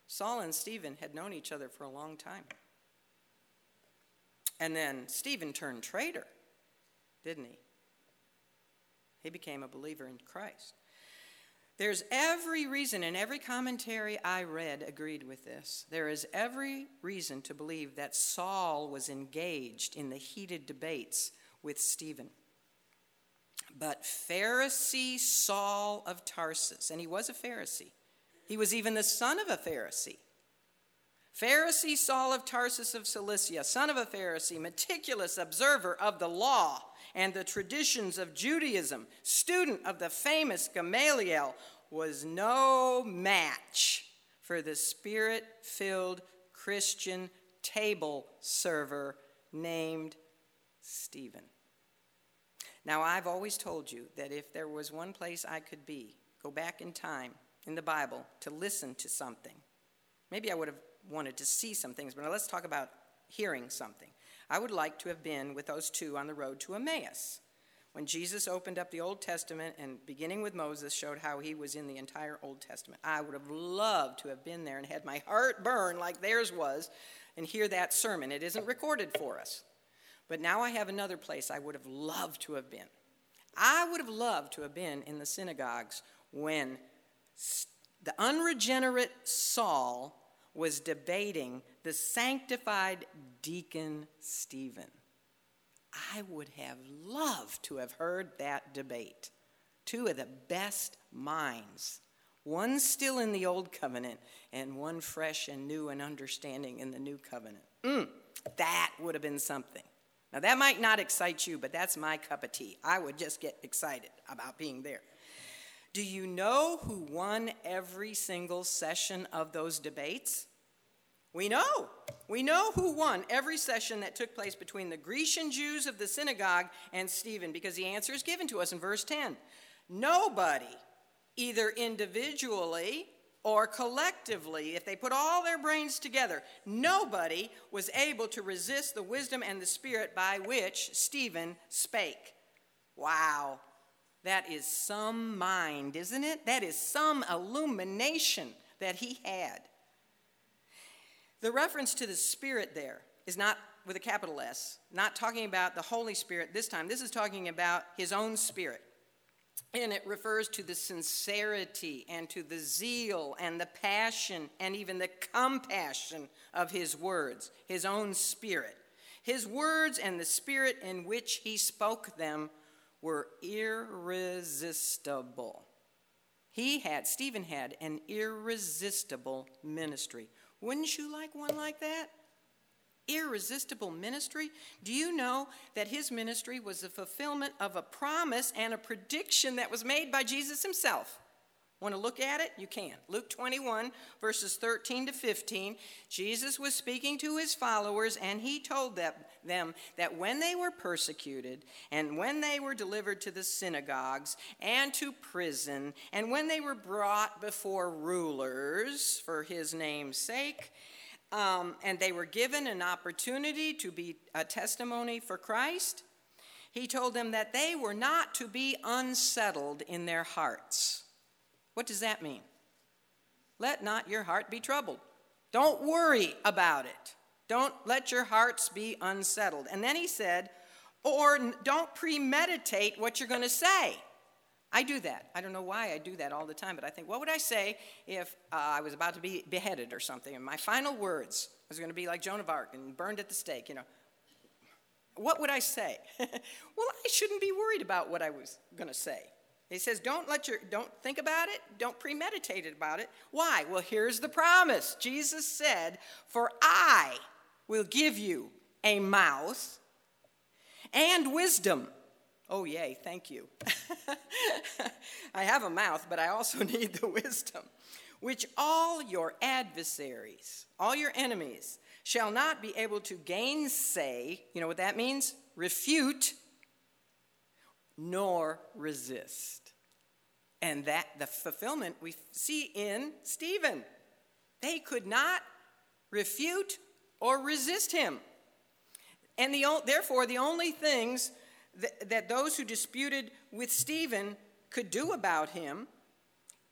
Saul and Stephen had known each other for a long time. And then Stephen turned traitor, didn't he? He became a believer in Christ. There's every reason, and every commentary I read agreed with this. There is every reason to believe that Saul was engaged in the heated debates with Stephen but Pharisee Saul of Tarsus, and he was a Pharisee. He was even the son of a Pharisee. Pharisee Saul of Tarsus of Cilicia, son of a Pharisee, meticulous observer of the law and the traditions of Judaism, student of the famous Gamaliel, was no match for the spirit filled Christian table server named Stephen. Now, I've always told you that if there was one place I could be, go back in time in the Bible to listen to something. Maybe I would have wanted to see some things, but let's talk about hearing something. I would like to have been with those two on the road to Emmaus. When Jesus opened up the Old Testament and beginning with Moses showed how he was in the entire Old Testament, I would have loved to have been there and had my heart burn like theirs was and hear that sermon. It isn't recorded for us. But now I have another place I would have loved to have been. I would have loved to have been in the synagogues when the unregenerate Saul was debating the sanctified deacon Stephen. I would have loved to have heard that debate. Two of the best minds, one still in the old covenant and one fresh and new and understanding in the new covenant. Mm, that would have been something. Now, that might not excite you, but that's my cup of tea. I would just get excited about being there. Do you know who won every single session of those debates? We know. We know who won every session that took place between the Grecian Jews of the synagogue and Stephen, because the answer is given to us in verse 10. Nobody, either individually or collectively, if they put all their brains together, nobody was able to resist the wisdom and the spirit by which Stephen spake. Wow, that is some mind, isn't it? That is some illumination that he had. The reference to the Spirit there is not with a capital S, not talking about the Holy Spirit this time. This is talking about his own Spirit. And it refers to the sincerity and to the zeal and the passion and even the compassion of his words, his own spirit. His words and the spirit in which he spoke them were irresistible. He had, Stephen had, an irresistible ministry. Wouldn't you like one like that? Irresistible ministry? Do you know that his ministry was the fulfillment of a promise and a prediction that was made by Jesus himself? Want to look at it? You can. Luke 21, verses 13 to 15. Jesus was speaking to his followers, and he told them that when they were persecuted, and when they were delivered to the synagogues, and to prison, and when they were brought before rulers for his name's sake, um, and they were given an opportunity to be a testimony for Christ, he told them that they were not to be unsettled in their hearts what does that mean? Let not your heart be troubled. Don't worry about it. Don't let your hearts be unsettled. And then he said, or don't premeditate what you're going to say. I do that. I don't know why I do that all the time, but I think, what would I say if uh, I was about to be beheaded or something, and my final words was going to be like Joan of Arc and burned at the stake, you know? What would I say? well, I shouldn't be worried about what I was going to say. He says, don't let your don't think about it, don't premeditate about it. Why? Well, here's the promise. Jesus said, For I will give you a mouth and wisdom. Oh, yay, thank you. I have a mouth, but I also need the wisdom, which all your adversaries, all your enemies, shall not be able to gainsay. You know what that means? Refute nor resist. And that the fulfillment we see in Stephen. They could not refute or resist him. And the, therefore, the only things that, that those who disputed with Stephen could do about him,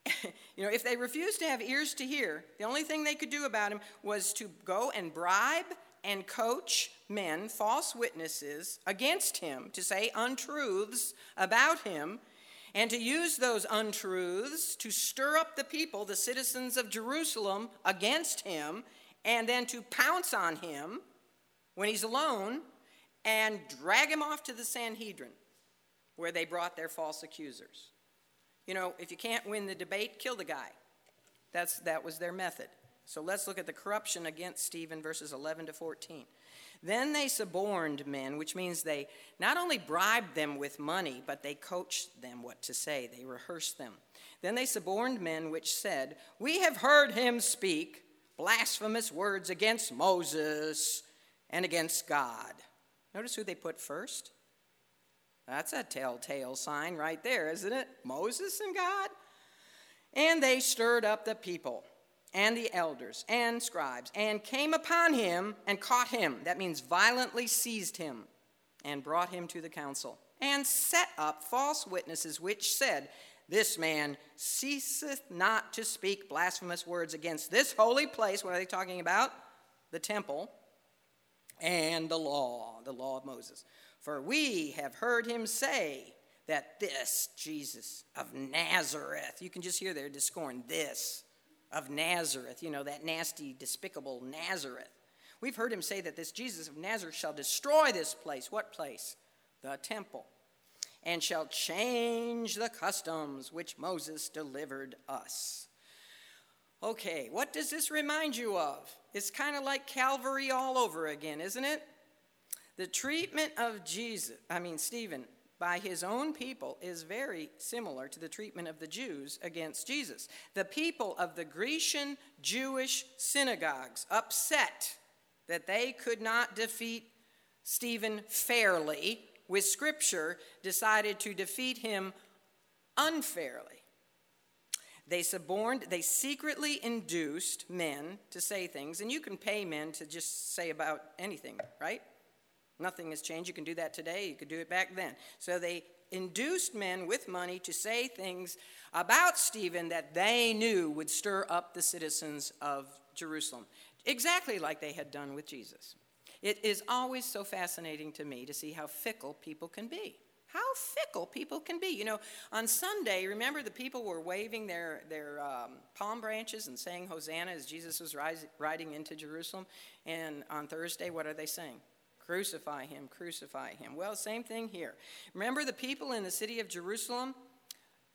you know, if they refused to have ears to hear, the only thing they could do about him was to go and bribe and coach men, false witnesses, against him to say untruths about him and to use those untruths to stir up the people, the citizens of Jerusalem, against him, and then to pounce on him when he's alone and drag him off to the Sanhedrin, where they brought their false accusers. You know, if you can't win the debate, kill the guy. That's, that was their method. So let's look at the corruption against Stephen, verses 11 to 14. Then they suborned men, which means they not only bribed them with money, but they coached them what to say, they rehearsed them. Then they suborned men, which said, We have heard him speak blasphemous words against Moses and against God. Notice who they put first? That's a telltale sign right there, isn't it? Moses and God. And they stirred up the people and the elders and scribes and came upon him and caught him. That means violently seized him and brought him to the council and set up false witnesses which said, This man ceaseth not to speak blasphemous words against this holy place. What are they talking about? The temple and the law, the law of Moses. For we have heard him say that this Jesus of Nazareth, you can just hear there to scorn this of Nazareth, you know, that nasty, despicable Nazareth. We've heard him say that this Jesus of Nazareth shall destroy this place. What place? The temple. And shall change the customs which Moses delivered us. Okay, what does this remind you of? It's kind of like Calvary all over again, isn't it? The treatment of Jesus, I mean, Stephen, by his own people is very similar to the treatment of the Jews against Jesus. The people of the Grecian Jewish synagogues, upset that they could not defeat Stephen fairly with Scripture, decided to defeat him unfairly. They suborned, they secretly induced men to say things, and you can pay men to just say about anything, right? Nothing has changed. You can do that today, you could do it back then. So they induced men with money to say things about Stephen that they knew would stir up the citizens of Jerusalem, exactly like they had done with Jesus. It is always so fascinating to me to see how fickle people can be. How fickle people can be. You know, on Sunday, remember the people were waving their, their um, palm branches and saying Hosanna as Jesus was rise, riding into Jerusalem? And on Thursday, what are they saying? Crucify him, crucify him. Well, same thing here. Remember, the people in the city of Jerusalem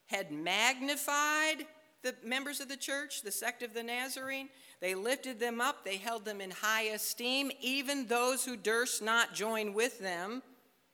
had magnified the members of the church, the sect of the Nazarene. They lifted them up, they held them in high esteem, even those who durst not join with them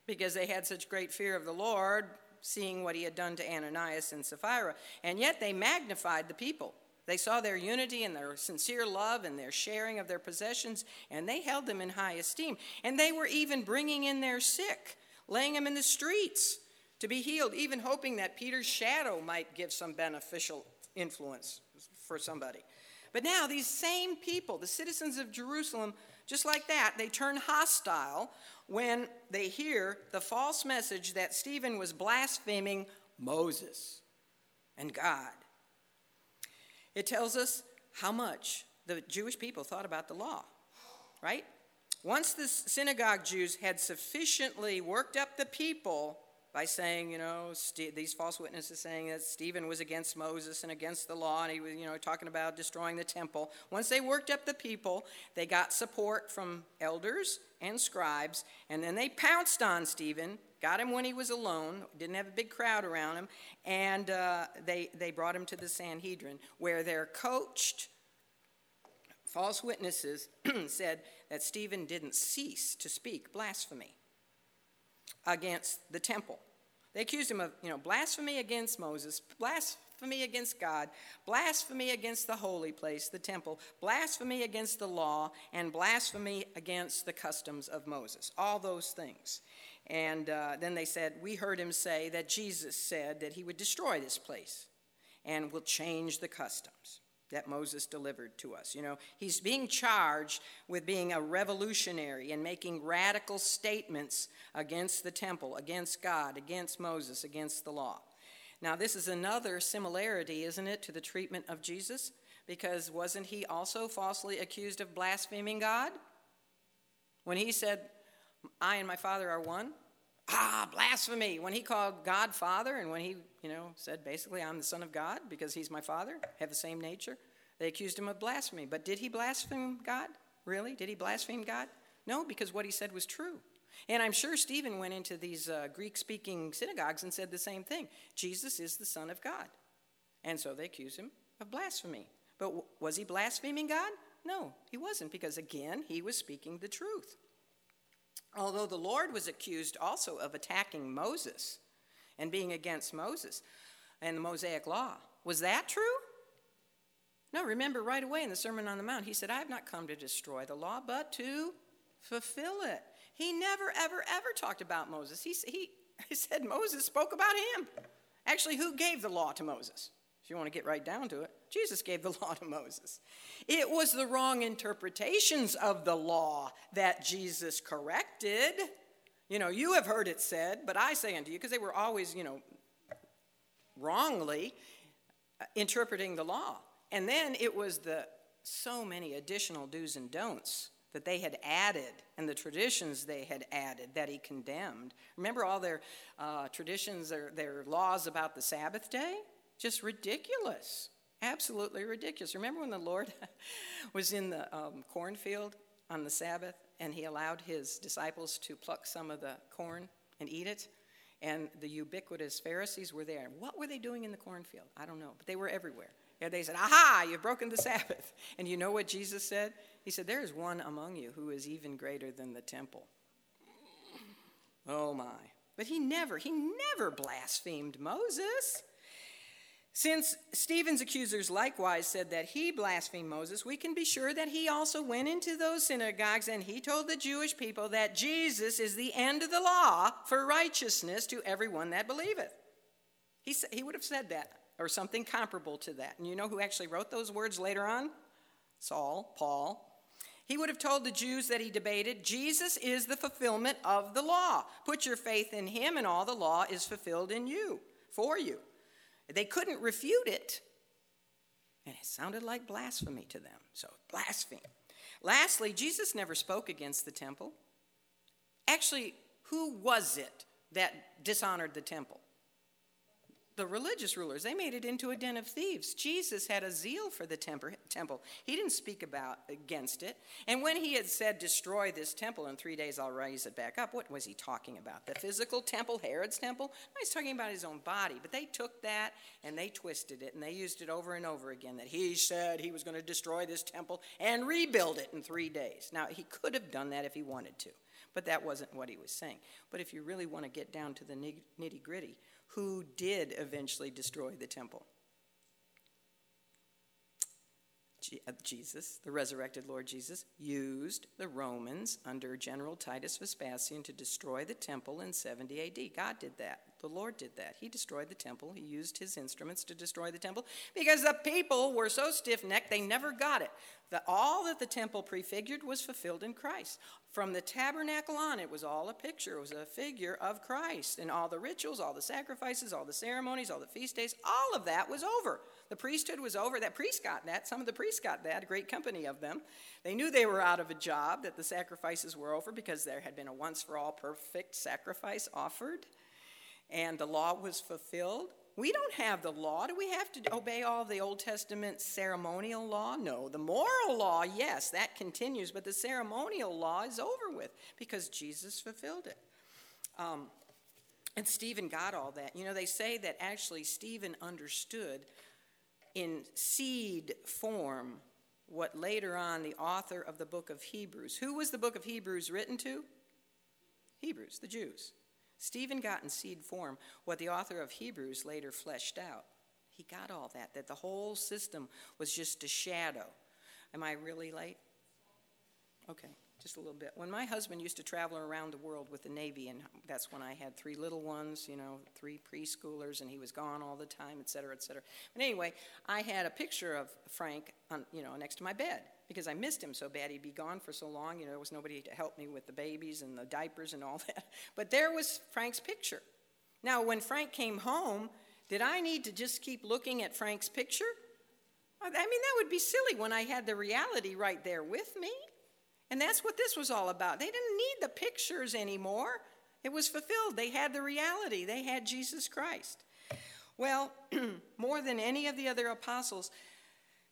because they had such great fear of the Lord, seeing what he had done to Ananias and Sapphira. And yet they magnified the people. They saw their unity and their sincere love and their sharing of their possessions, and they held them in high esteem. And they were even bringing in their sick, laying them in the streets to be healed, even hoping that Peter's shadow might give some beneficial influence for somebody. But now, these same people, the citizens of Jerusalem, just like that, they turn hostile when they hear the false message that Stephen was blaspheming Moses and God. It tells us how much the Jewish people thought about the law, right? Once the synagogue Jews had sufficiently worked up the people by saying, you know, St- these false witnesses saying that Stephen was against Moses and against the law, and he was, you know, talking about destroying the temple. Once they worked up the people, they got support from elders and scribes, and then they pounced on Stephen, got him when he was alone, didn't have a big crowd around him, and uh, they, they brought him to the Sanhedrin, where their coached false witnesses said that Stephen didn't cease to speak blasphemy against the temple. They accused him of, you know, blasphemy against Moses, blasphemy against God, blasphemy against the holy place, the temple, blasphemy against the law, and blasphemy against the customs of Moses. All those things. And uh, then they said, We heard him say that Jesus said that he would destroy this place and will change the customs that Moses delivered to us. You know, he's being charged with being a revolutionary and making radical statements against the temple, against God, against Moses, against the law. Now, this is another similarity, isn't it, to the treatment of Jesus? Because wasn't he also falsely accused of blaspheming God? When he said, I and my Father are one? Ah, blasphemy. When he called God Father and when he, you know, said basically, I'm the Son of God because he's my Father, have the same nature, they accused him of blasphemy. But did he blaspheme God? Really? Did he blaspheme God? No, because what he said was true. And I'm sure Stephen went into these uh, Greek speaking synagogues and said the same thing Jesus is the Son of God. And so they accused him of blasphemy. But w- was he blaspheming God? No, he wasn't, because again, he was speaking the truth. Although the Lord was accused also of attacking Moses and being against Moses and the Mosaic law. Was that true? No, remember right away in the Sermon on the Mount, he said, I have not come to destroy the law, but to fulfill it. He never, ever, ever talked about Moses. He, he, he said Moses spoke about him. Actually, who gave the law to Moses? If you want to get right down to it, Jesus gave the law to Moses. It was the wrong interpretations of the law that Jesus corrected. You know, you have heard it said, but I say unto you, because they were always, you know, wrongly uh, interpreting the law. And then it was the so many additional do's and don'ts that they had added and the traditions they had added that he condemned. Remember all their uh, traditions, their, their laws about the Sabbath day? Just ridiculous. Absolutely ridiculous. Remember when the Lord was in the um, cornfield on the Sabbath and he allowed his disciples to pluck some of the corn and eat it? And the ubiquitous Pharisees were there. What were they doing in the cornfield? I don't know, but they were everywhere. And they said, Aha, you've broken the Sabbath. And you know what Jesus said? He said, There is one among you who is even greater than the temple. Oh my. But he never, he never blasphemed Moses. Since Stephen's accusers likewise said that he blasphemed Moses, we can be sure that he also went into those synagogues and he told the Jewish people that Jesus is the end of the law for righteousness to everyone that believeth. He, said he would have said that or something comparable to that. And you know who actually wrote those words later on? Saul, Paul. He would have told the Jews that he debated Jesus is the fulfillment of the law. Put your faith in him, and all the law is fulfilled in you, for you. They couldn't refute it. And it sounded like blasphemy to them. So, blaspheme. Lastly, Jesus never spoke against the temple. Actually, who was it that dishonored the temple? The religious rulers. They made it into a den of thieves. Jesus had a zeal for the temple. He didn't speak about against it. And when he had said, "Destroy this temple in 3 days I'll raise it back up," what was he talking about? The physical temple, Herod's temple? No, he's talking about his own body. But they took that and they twisted it and they used it over and over again that he said he was going to destroy this temple and rebuild it in 3 days. Now, he could have done that if he wanted to. But that wasn't what he was saying. But if you really want to get down to the nitty-gritty, who did eventually destroy the temple. Uh, Uh, Jesus, the resurrected Lord Jesus, used the Romans under General Titus Vespasian to destroy the temple in 70 AD. God did that. The Lord did that. He destroyed the temple. He used his instruments to destroy the temple because the people were so stiff necked they never got it. That all that the temple prefigured was fulfilled in Christ. From the tabernacle on, it was all a picture. It was a figure of Christ. And all the rituals, all the sacrifices, all the ceremonies, all the feast days, all of that was over. The priesthood was over. That priest got that. Some of the priests got that, a great company of them. They knew they were out of a job, that the sacrifices were over because there had been a once for all perfect sacrifice offered. And the law was fulfilled. We don't have the law. Do we have to obey all the Old Testament ceremonial law? No. The moral law, yes, that continues, but the ceremonial law is over with because Jesus fulfilled it. Um, and Stephen got all that. You know, they say that actually Stephen understood in seed form what later on the author of the book of Hebrews, who was the book of Hebrews written to? Hebrews, the Jews. Stephen got in seed form what the author of Hebrews later fleshed out. He got all that, that the whole system was just a shadow. Am I really late? Okay, just a little bit. When my husband used to travel around the world with the Navy, and that's when I had three little ones, you know, three preschoolers, and he was gone all the time, et cetera, et cetera. But anyway, I had a picture of Frank, on, you know, next to my bed because I missed him so bad. He'd be gone for so long. You know, there was nobody to help me with the babies and the diapers and all that. But there was Frank's picture. Now, when Frank came home, did I need to just keep looking at Frank's picture? I mean, that would be silly when I had the reality right there with me. And that's what this was all about. They didn't need the pictures anymore. It was fulfilled. They had the reality, they had Jesus Christ. Well, more than any of the other apostles,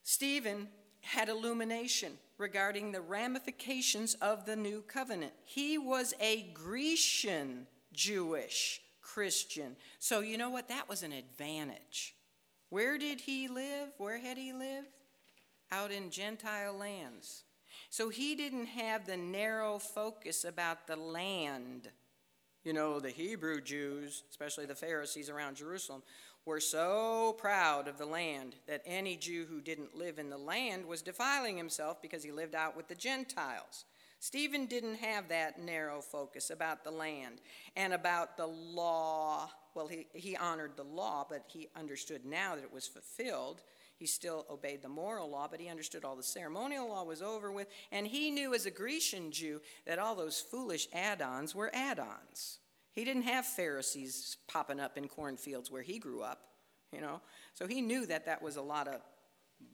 Stephen had illumination regarding the ramifications of the new covenant. He was a Grecian Jewish Christian. So, you know what? That was an advantage. Where did he live? Where had he lived? Out in Gentile lands. So he didn't have the narrow focus about the land. You know, the Hebrew Jews, especially the Pharisees around Jerusalem, were so proud of the land that any Jew who didn't live in the land was defiling himself because he lived out with the Gentiles. Stephen didn't have that narrow focus about the land and about the law. Well, he, he honored the law, but he understood now that it was fulfilled. He still obeyed the moral law, but he understood all the ceremonial law was over with. And he knew as a Grecian Jew that all those foolish add ons were add ons. He didn't have Pharisees popping up in cornfields where he grew up, you know. So he knew that that was a lot of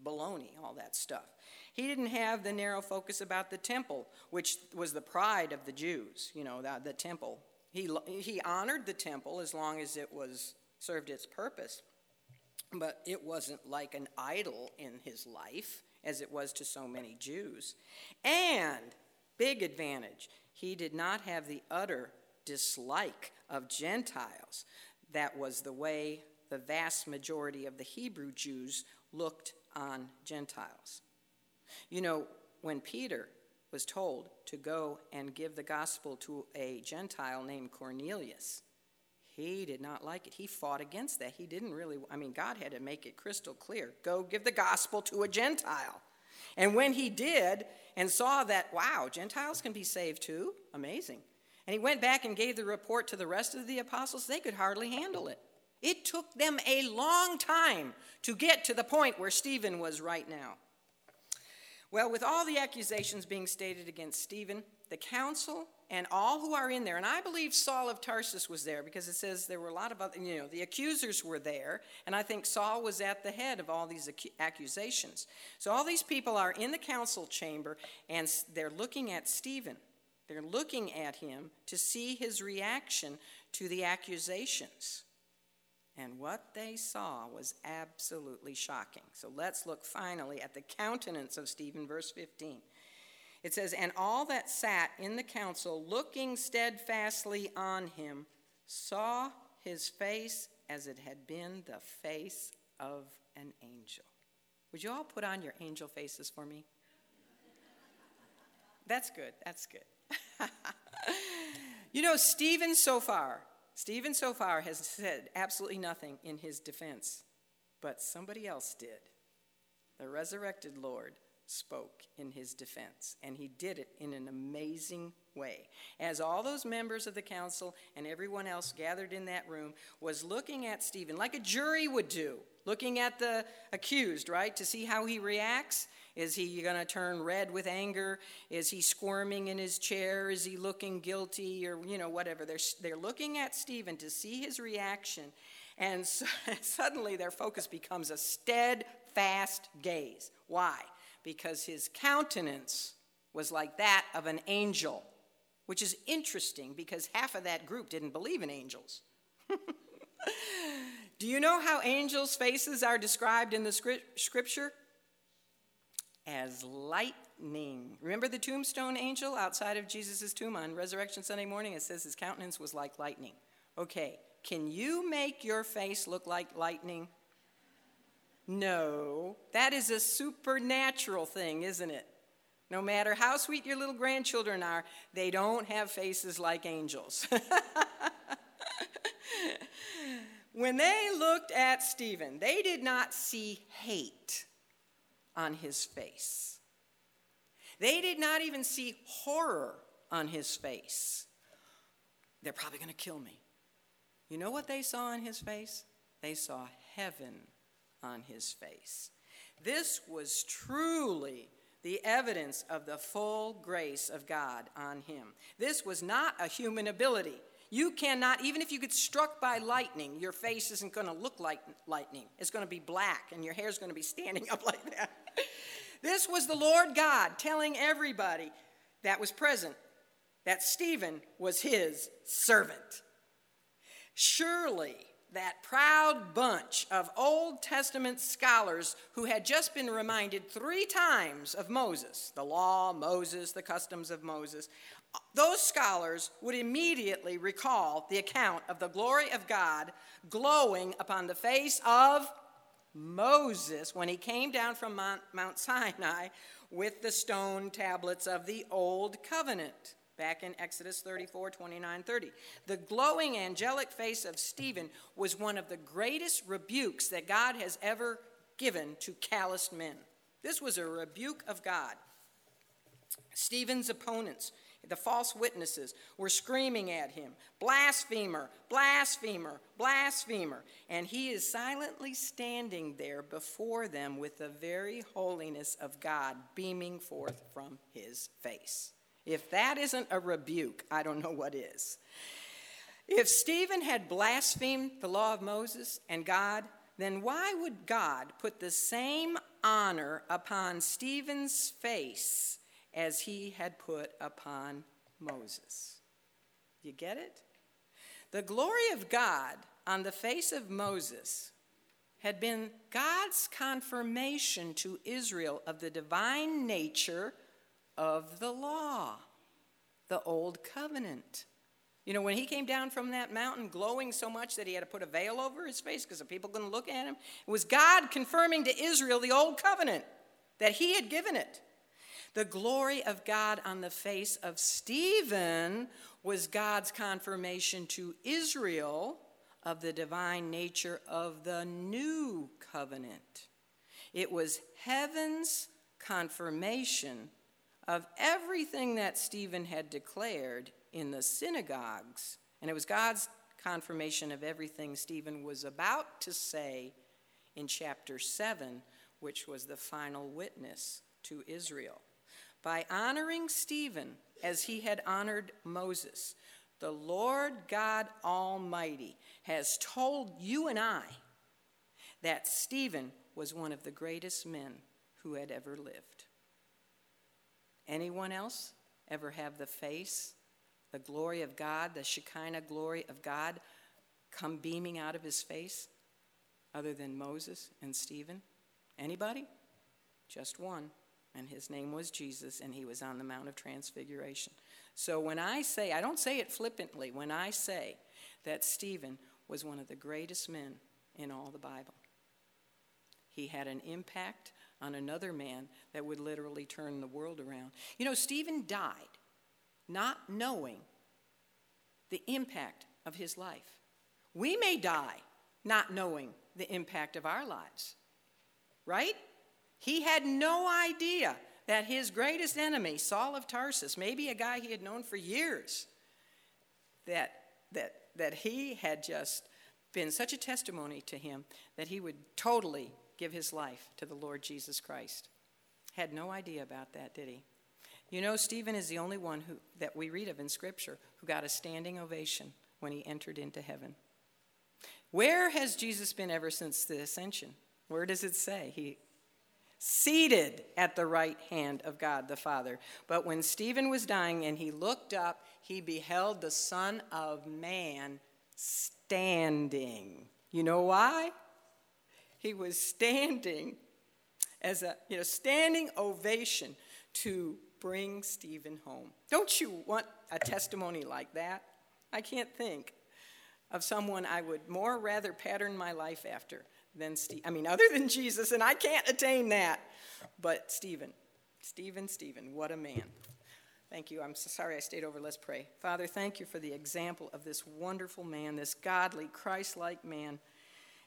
baloney, all that stuff. He didn't have the narrow focus about the temple, which was the pride of the Jews, you know, the, the temple. He, he honored the temple as long as it was served its purpose, but it wasn't like an idol in his life as it was to so many Jews. And, big advantage, he did not have the utter dislike of Gentiles. That was the way the vast majority of the Hebrew Jews looked on Gentiles. You know, when Peter was told to go and give the gospel to a Gentile named Cornelius, he did not like it. He fought against that. He didn't really, I mean, God had to make it crystal clear go give the gospel to a Gentile. And when he did and saw that, wow, Gentiles can be saved too, amazing. And he went back and gave the report to the rest of the apostles. They could hardly handle it. It took them a long time to get to the point where Stephen was right now. Well, with all the accusations being stated against Stephen, the council and all who are in there, and I believe Saul of Tarsus was there because it says there were a lot of other, you know, the accusers were there, and I think Saul was at the head of all these accusations. So all these people are in the council chamber and they're looking at Stephen. They're looking at him to see his reaction to the accusations. And what they saw was absolutely shocking. So let's look finally at the countenance of Stephen, verse 15. It says, And all that sat in the council, looking steadfastly on him, saw his face as it had been the face of an angel. Would you all put on your angel faces for me? That's good. That's good. you know, Stephen so far, Stephen so far has said absolutely nothing in his defense, but somebody else did. The resurrected Lord spoke in his defense, and he did it in an amazing way. As all those members of the council and everyone else gathered in that room was looking at Stephen, like a jury would do, looking at the accused, right, to see how he reacts. Is he going to turn red with anger? Is he squirming in his chair? Is he looking guilty or, you know, whatever? They're, they're looking at Stephen to see his reaction. And so, suddenly their focus becomes a steadfast gaze. Why? Because his countenance was like that of an angel, which is interesting because half of that group didn't believe in angels. Do you know how angels' faces are described in the scripture? As lightning. Remember the tombstone angel outside of Jesus' tomb on Resurrection Sunday morning? It says his countenance was like lightning. Okay, can you make your face look like lightning? No, that is a supernatural thing, isn't it? No matter how sweet your little grandchildren are, they don't have faces like angels. when they looked at Stephen, they did not see hate on his face. They did not even see horror on his face. They're probably going to kill me. You know what they saw on his face? They saw heaven on his face. This was truly the evidence of the full grace of God on him. This was not a human ability. You cannot, even if you get struck by lightning, your face isn't going to look like lightning. It's going to be black and your hair's going to be standing up like that. this was the Lord God telling everybody that was present that Stephen was his servant. Surely that proud bunch of Old Testament scholars who had just been reminded three times of Moses the law, Moses, the customs of Moses those scholars would immediately recall the account of the glory of God glowing upon the face of Moses when he came down from Mount, Sinai with the stone tablets of the Old Covenant back in Exodus 34 29 30. The glowing angelic face of Stephen was one of the greatest rebukes that God has ever given to calloused men. This was a rebuke of God. Stephen's opponents the false witnesses were screaming at him, blasphemer, blasphemer, blasphemer. And he is silently standing there before them with the very holiness of God beaming forth from his face. If that isn't a rebuke, I don't know what is. If Stephen had blasphemed the law of Moses and God, then why would God put the same honor upon Stephen's face as he had put upon Moses. You get it? The glory of God on the face of Moses had been God's confirmation to Israel of the divine nature of the law, the old covenant. You know, when he came down from that mountain glowing so much that he had to put a veil over his face because the people couldn't look at him, it was God confirming to Israel the old covenant that he had given it. The glory of God on the face of Stephen was God's confirmation to Israel of the divine nature of the new covenant. It was heaven's confirmation of everything that Stephen had declared in the synagogues, and it was God's confirmation of everything Stephen was about to say in chapter 7, which was the final witness to Israel by honoring Stephen as he had honored Moses. The Lord God Almighty has told you and I that Stephen was one of the greatest men who had ever lived. Anyone else ever have the face, the glory of God, the Shekinah glory of God come beaming out of his face other than Moses and Stephen? Anybody? Just one. And his name was Jesus, and he was on the Mount of Transfiguration. So when I say, I don't say it flippantly, when I say that Stephen was one of the greatest men in all the Bible, he had an impact on another man that would literally turn the world around. You know, Stephen died not knowing the impact of his life. We may die not knowing the impact of our lives, right? He had no idea that his greatest enemy, Saul of Tarsus, maybe a guy he had known for years, that, that, that he had just been such a testimony to him that he would totally give his life to the Lord Jesus Christ. Had no idea about that, did he? You know, Stephen is the only one who, that we read of in Scripture who got a standing ovation when he entered into heaven. Where has Jesus been ever since the ascension? Where does it say? He seated at the right hand of God the Father. But when Stephen was dying and he looked up, he beheld the Son of Man standing. You know why? He was standing as a you know standing ovation to bring Stephen home. Don't you want a testimony like that? I can't think of someone I would more rather pattern my life after than Steve. I mean, other than Jesus, and I can't attain that. But Stephen, Stephen, Stephen, what a man. Thank you. I'm so sorry I stayed over. Let's pray. Father, thank you for the example of this wonderful man, this godly, Christ like man.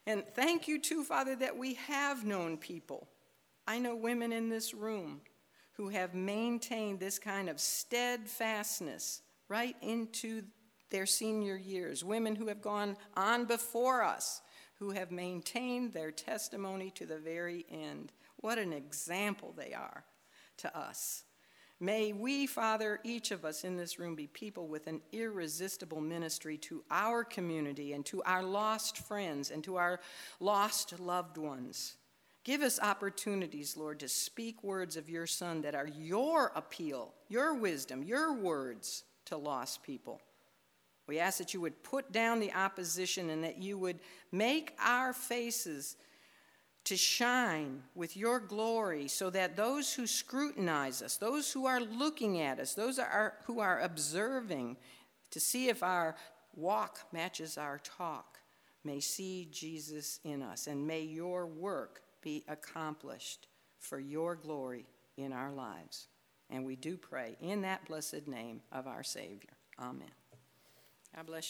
And thank you, too, Father, that we have known people. I know women in this room who have maintained this kind of steadfastness right into their senior years, women who have gone on before us, who have maintained their testimony to the very end. What an example they are to us. May we, Father, each of us in this room be people with an irresistible ministry to our community and to our lost friends and to our lost loved ones. Give us opportunities, Lord, to speak words of your Son that are your appeal, your wisdom, your words to lost people. We ask that you would put down the opposition and that you would make our faces to shine with your glory so that those who scrutinize us, those who are looking at us, those are, who are observing to see if our walk matches our talk, may see Jesus in us. And may your work be accomplished for your glory in our lives. And we do pray in that blessed name of our Savior. Amen. God bless you.